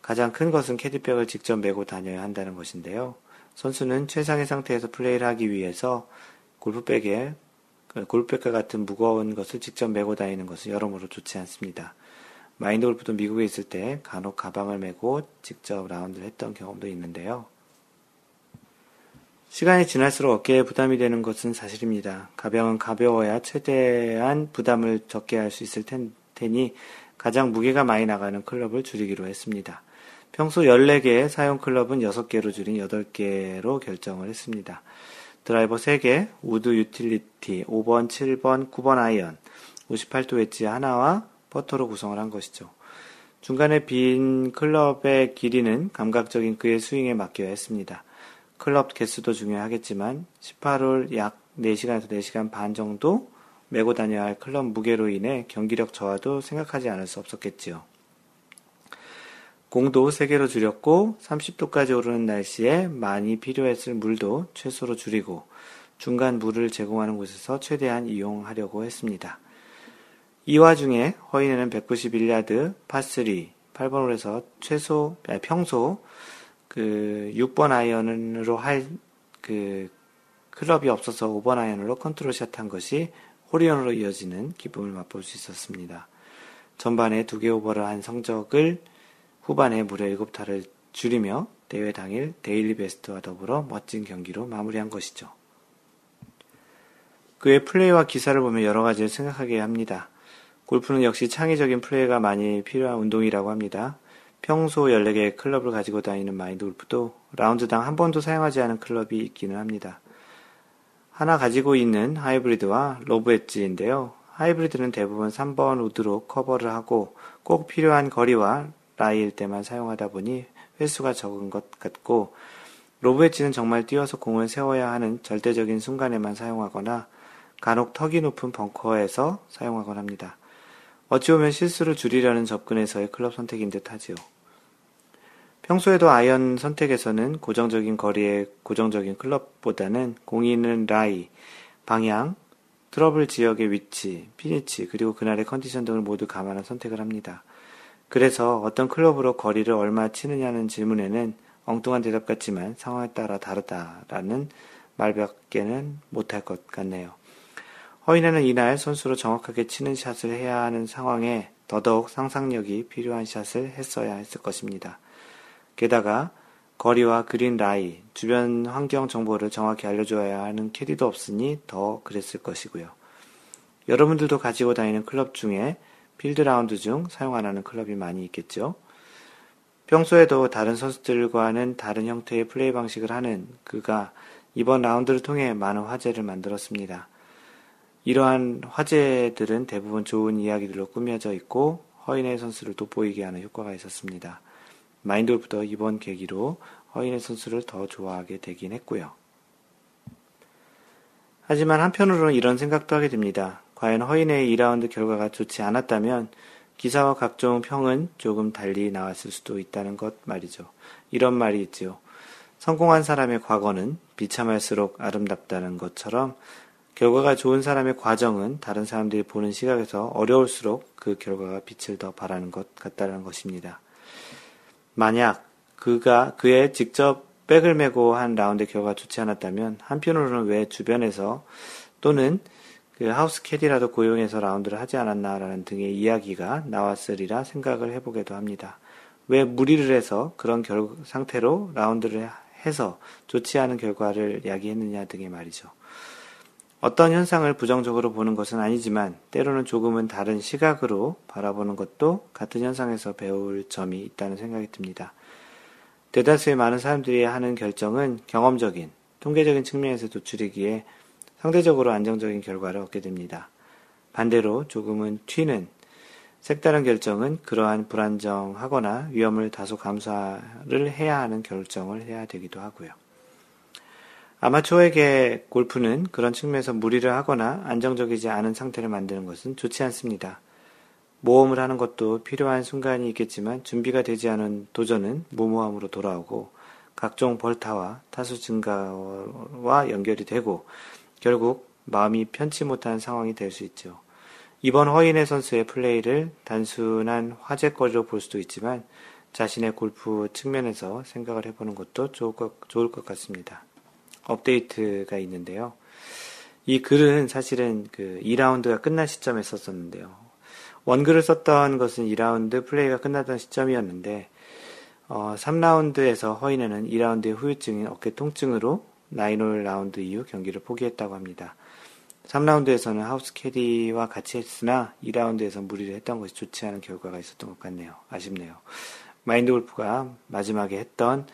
가장 큰 것은 캐디백을 직접 메고 다녀야 한다는 것인데요. 선수는 최상의 상태에서 플레이를 하기 위해서 골프백에 그 골프백과 같은 무거운 것을 직접 메고 다니는 것은 여러모로 좋지 않습니다. 마인드 골프도 미국에 있을 때 간혹 가방을 메고 직접 라운드를 했던 경험도 있는데요. 시간이 지날수록 어깨에 부담이 되는 것은 사실입니다. 가방은 가벼워야 최대한 부담을 적게 할 수 있을 테니 가장 무게가 많이 나가는 클럽을 줄이기로 했습니다. 평소 14개의 사용 클럽을 6개를 줄인 8개로 결정을 했습니다. 드라이버 3번 우드 utility 5번, 7번, 9번 아이언, 58도 웨지 하나와 퍼터로 구성을 한 것이죠. 중간에 빈 클럽의 길이는 감각적인 그의 스윙에 맡겨야 했습니다. 클럽 개수도 중요하겠지만 18홀 약 4시간에서 4시간 반 정도 메고 다녀야 할 클럽 무게로 인해 경기력 저하도 생각하지 않을 수 없었겠지요. 공도 3개로 줄였고 30도까지 오르는 날씨에 많이 필요했을 물도 최소로 줄이고 중간 물을 제공하는 곳에서 최대한 이용하려고 했습니다. 이 와중에 허인에는 191야드 파3 8번 홀에서 최소 평소 그 6번 아이언으로 할 그 클럽이 없어서 5번 아이언으로 컨트롤 샷 한 것이 홀인원으로 이어지는 기쁨을 맛볼 수 있었습니다. 전반에 두 개 오버를 한 성적을 후반에 무려 7타를 줄이며 대회 당일 daily best와 더불어 멋진 경기로 마무리한 것이죠. 그의 플레이와 기사를 보면 여러 가지를 생각하게 합니다. 골프는 역시 창의적인 플레이가 많이 필요한 운동이라고 합니다. 평소 14개의 클럽을 가지고 다니는 마인드 골프도 라운드당 한 번도 사용하지 않은 클럽이 있기는 합니다. 하나 가지고 있는 하이브리드와 lob 웨지인데요. 하이브리드는 대부분 3번 우드로 커버를 하고 꼭 필요한 거리와 라이일 때만 사용하다 보니 횟수가 적은 것 같고 lob 웨지는 정말 띄워서 공을 세워야 하는 절대적인 순간에만 사용하거나 간혹 턱이 높은 벙커에서 사용하곤 합니다. 어찌 보면 실수를 줄이려는 접근에서의 클럽 선택인 듯 하지요. 평소에도 아이언 선택에서는 고정적인 거리의 고정적인 클럽보다는 공이 있는 라이, 방향, 트러블 지역의 위치, 핀 위치, 그리고 그날의 컨디션 등을 모두 감안한 선택을 합니다. 그래서 어떤 클럽으로 거리를 얼마 치느냐는 질문에는 엉뚱한 대답 같지만 상황에 따라 다르다라는 말밖에는 못할 것 같네요. 허인회는 이날 선수로 정확하게 치는 샷을 해야 하는 상황에 더더욱 상상력이 필요한 샷을 했어야 했을 것입니다. 게다가 거리와 그린 라이, 주변 환경 정보를 정확히 알려줘야 하는 캐디도 없으니 더 그랬을 것이고요. 여러분들도 가지고 다니는 클럽 중에 필드 라운드 중 사용 안 하는 클럽이 많이 있겠죠. 평소에도 다른 선수들과는 다른 형태의 플레이 방식을 하는 그가 이번 라운드를 통해 많은 화제를 만들었습니다. 이러한 화제들은 대부분 좋은 이야기들로 꾸며져 있고 허인의 선수를 돋보이게 하는 효과가 있었습니다. 마인드골프도 이번 계기로 허인의 선수를 더 좋아하게 되긴 했고요. 하지만 한편으로는 이런 생각도 하게 됩니다. 과연 허인의 2라운드 결과가 좋지 않았다면 기사와 각종 평은 조금 달리 나왔을 수도 있다는 것 말이죠. 이런 말이 있지요. 성공한 사람의 과거는 비참할수록 아름답다는 것처럼 결과가 좋은 사람의 과정은 다른 사람들이 보는 시각에서 어려울수록 그 결과가 빛을 더 발하는 것 같다는 것입니다. 만약 그가 그의 직접 백을 메고 한 라운드의 결과가 좋지 않았다면 한편으로는 왜 주변에서 또는 그 하우스 캐디라도 고용해서 라운드를 하지 않았나라는 등의 이야기가 나왔으리라 생각을 해보기도 합니다. 왜 무리를 해서 그런 결, 상태로 라운드를 해서 좋지 않은 결과를 야기했느냐 등의 말이죠. 어떤 현상을 부정적으로 보는 것은 아니지만 때로는 조금은 다른 시각으로 바라보는 것도 같은 현상에서 배울 점이 있다는 생각이 듭니다. 대다수의 많은 사람들이 하는 결정은 경험적인, 통계적인 측면에서 도출이기에 상대적으로 안정적인 결과를 얻게 됩니다. 반대로 조금은 튀는 색다른 결정은 그러한 불안정하거나 위험을 다소 감수를 해야 하는 결정을 해야 되기도 하고요. 아마추어에게 골프는 그런 측면에서 무리를 하거나 안정적이지 않은 상태를 만드는 것은 좋지 않습니다. 모험을 하는 것도 필요한 순간이 있겠지만 준비가 되지 않은 도전은 무모함으로 돌아오고 각종 벌타와 타수 증가와 연결이 되고 결국 마음이 편치 못한 상황이 될 수 있죠. 이번 허인회 선수의 플레이를 단순한 화제거리로 볼 수도 있지만 자신의 골프 측면에서 생각을 해보는 것도 좋을 것 같습니다. 업데이트가 있는데요. 이 글은 사실은 그 2라운드가 끝난 시점에 썼었는데요. 원글을 썼던 것은 2라운드 플레이가 끝나던 시점이었는데, 어, 3라운드에서 허인회는 2라운드의 후유증인 어깨 통증으로 나인홀 라운드 이후 경기를 포기했다고 합니다. 3라운드에서는 하우스 캐디와 같이 했으나 2라운드에서 무리를 했던 것이 좋지 않은 결과가 있었던 것 같네요. 아쉽네요. 마인드 골프가 마지막에 했던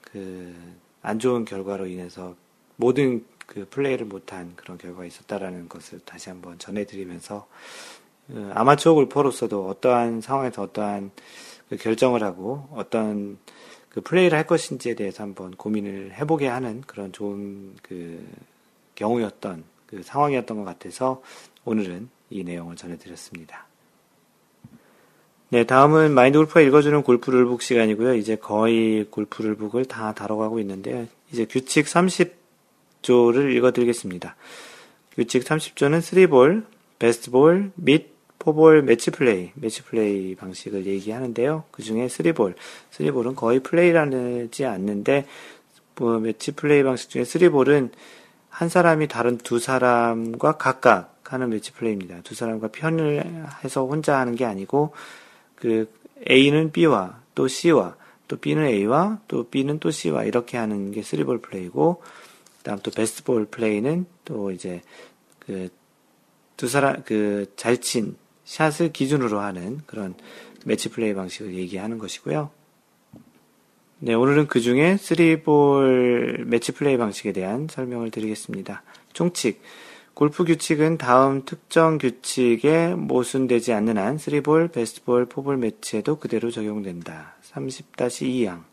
그 안 좋은 결과로 인해서 모든 그 플레이를 못한 그런 결과가 있었다라는 것을 다시 한번 전해드리면서 그 아마추어 골퍼로서도 어떠한 상황에서 어떠한 그 결정을 하고 어떤 그 플레이를 할 것인지에 대해서 한번 고민을 해보게 하는 그런 좋은 그 경우였던 그 상황이었던 것 같아서 오늘은 이 내용을 전해드렸습니다. 네, 다음은 마인드 골프가 읽어주는 골프 룰북 시간이고요. 이제 거의 골프 룰북을 다 다뤄가고 있는데요. 이제 규칙 30조를 읽어드리겠습니다. 규칙 30조는 3볼, 베스트볼, 및 포볼 매치 플레이, 매치 플레이 방식을 얘기하는데요. 그 중에 3볼, 3볼은 거의 플레이하지 않는데, 뭐 매치 플레이 방식 중에 3볼은 한 사람이 다른 두 사람과 각각 하는 매치 플레이입니다. 두 사람과 편을 해서 혼자 하는 게 아니고 그 A는 B와 또 C와 또 B는 A와 또 B는 또 C와 이렇게 하는 게 three ball 플레이고 그다음 또 베스트 볼 플레이는 또 이제 그 두 사람 그 잘 친 샷을 기준으로 하는 그런 매치 플레이 방식을 얘기하는 것이고요. 네, 오늘은 그 중에 3볼 매치 플레이 방식에 대한 설명을 드리겠습니다. 총칙. 골프 규칙은 다음 특정 규칙에 모순되지 않는 한 3볼, 베스트볼, 4볼 매치에도 그대로 적용된다. 30-2항.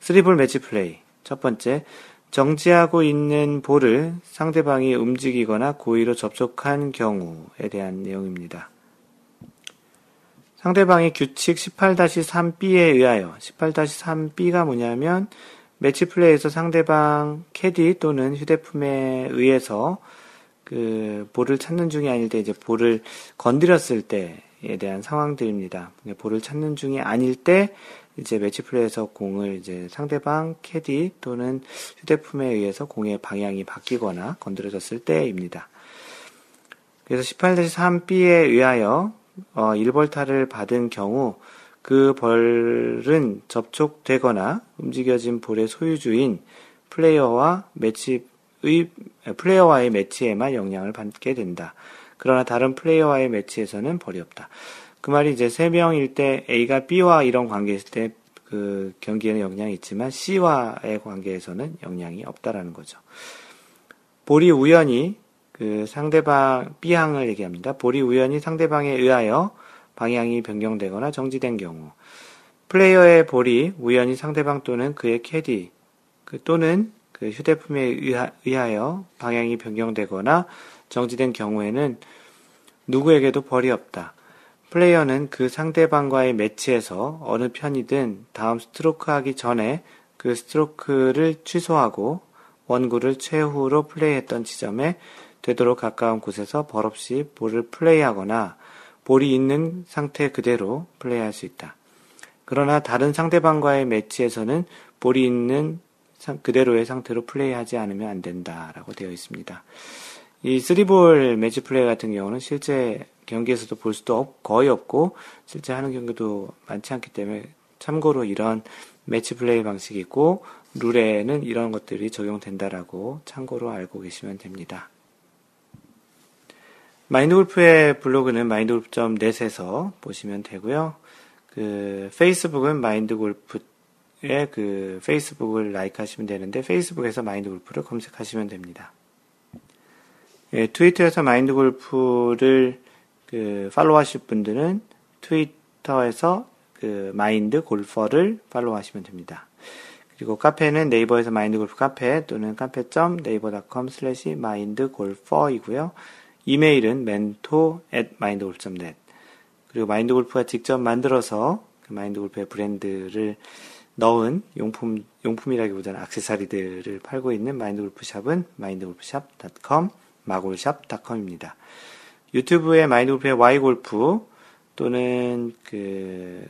3볼 매치 플레이. 첫 번째, 정지하고 있는 볼을 상대방이 움직이거나 고의로 접촉한 경우에 대한 내용입니다. 상대방의 규칙 18-3B에 의하여 18-3B가 뭐냐면 매치 플레이에서 상대방 캐디 또는 휴대폰에 의해서 그 볼을 찾는 중이 아닐 때 이제 볼을 건드렸을 때에 대한 상황들입니다. 볼을 찾는 중이 아닐 때 이제 매치 플레이에서 공을 이제 상대방 캐디 또는 휴대폰에 의해서 공의 방향이 바뀌거나 건드려졌을 때입니다. 그래서 18-3B에 의하여 어, 1벌타를 받은 경우 그 벌은 접촉되거나 움직여진 볼의 소유주인 플레이어와 매치의 플레이어와의 매치에만 영향을 받게 된다. 그러나 다른 플레이어와의 매치에서는 벌이 없다. 그 말이 이제 세 명일 때 A가 B와 이런 관계였을 때 그 경기에는 영향이 있지만 C와의 관계에서는 영향이 없다라는 거죠. 볼이 우연히 그 상대방 B항을 얘기합니다. 볼이 우연히 상대방에 의하여 방향이 변경되거나 정지된 경우 플레이어의 볼이 우연히 상대방 또는 그의 캐디 그 또는 그 휴대품에 의하여 방향이 변경되거나 정지된 경우에는 누구에게도 벌이 없다. 플레이어는 그 상대방과의 매치에서 어느 편이든 다음 스트로크 하기 전에 그 스트로크를 취소하고 원구를 최후로 플레이했던 지점에 되도록 가까운 곳에서 벌없이 볼을 플레이하거나 볼이 있는 상태 그대로 플레이할 수 있다. 그러나 다른 상대방과의 매치에서는 볼이 있는 그대로의 상태로 플레이하지 않으면 안 된다라고 되어 있습니다. 이 3볼 매치 플레이 같은 경우는 실제 경기에서도 볼 수도 없, 거의 없고 실제 하는 경우도 많지 않기 때문에 참고로 이런 매치 플레이 방식이 있고 룰에는 이런 것들이 적용된다라고 참고로 알고 계시면 됩니다. 마인드골프의 블로그는 마인드골프.net에서 보시면 되고요. 그 페이스북은 마인드골프의 그 페이스북을 라이크 하시면 되는데 페이스북에서 마인드 골프를 검색하시면 됩니다. 예, 트위터에서 마인드 골프를 그 팔로우하실 분들은 트위터에서 그 마인드 골퍼를 팔로우하시면 됩니다. 그리고 카페는 네이버에서 마인드 골프 카페 또는 cafe.naver.com slash mindgolfer이고요. 이메일은 mentor at mindgolf.net 그리고 마인드 골프가 직접 만들어서 그 마인드 골프의 브랜드를 넣은 용품, 용품이라기보다는 악세사리들을 팔고 있는 마인드 골프샵은 mindgolfshop.com, 마골샵.com입니다. 유튜브에 마인드 골프의 Why 골프 또는 그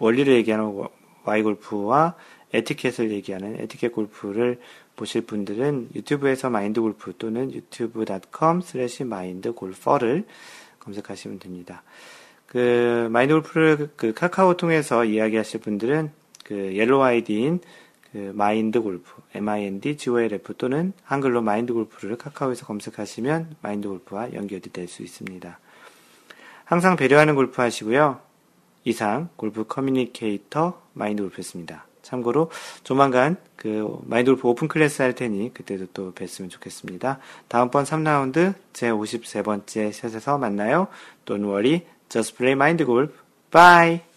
원리를 얘기하는 Why 골프와 에티켓을 얘기하는 에티켓 골프를 보실 분들은 유튜브에서 마인드 골프 또는 youtube.com slash mindgolfer를 검색하시면 됩니다. 그 마인드 골프를 그 카카오 통해서 이야기하실 분들은 그 Yellow ID인 그 마인드 골프, M-I-N-D, G-O-L-F 또는 한글로 마인드 골프를 카카오에서 검색하시면 마인드 골프와 연결이 될 수 있습니다. 항상 배려하는 골프 하시고요. 이상 골프 communicator 마인드 골프였습니다. 참고로 조만간 그 마인드 골프 open class 할 테니 그때도 또 뵀으면 좋겠습니다. 다음번 3라운드 제 53번째 샷에서 만나요. Don't worry, just play mind golf. Bye!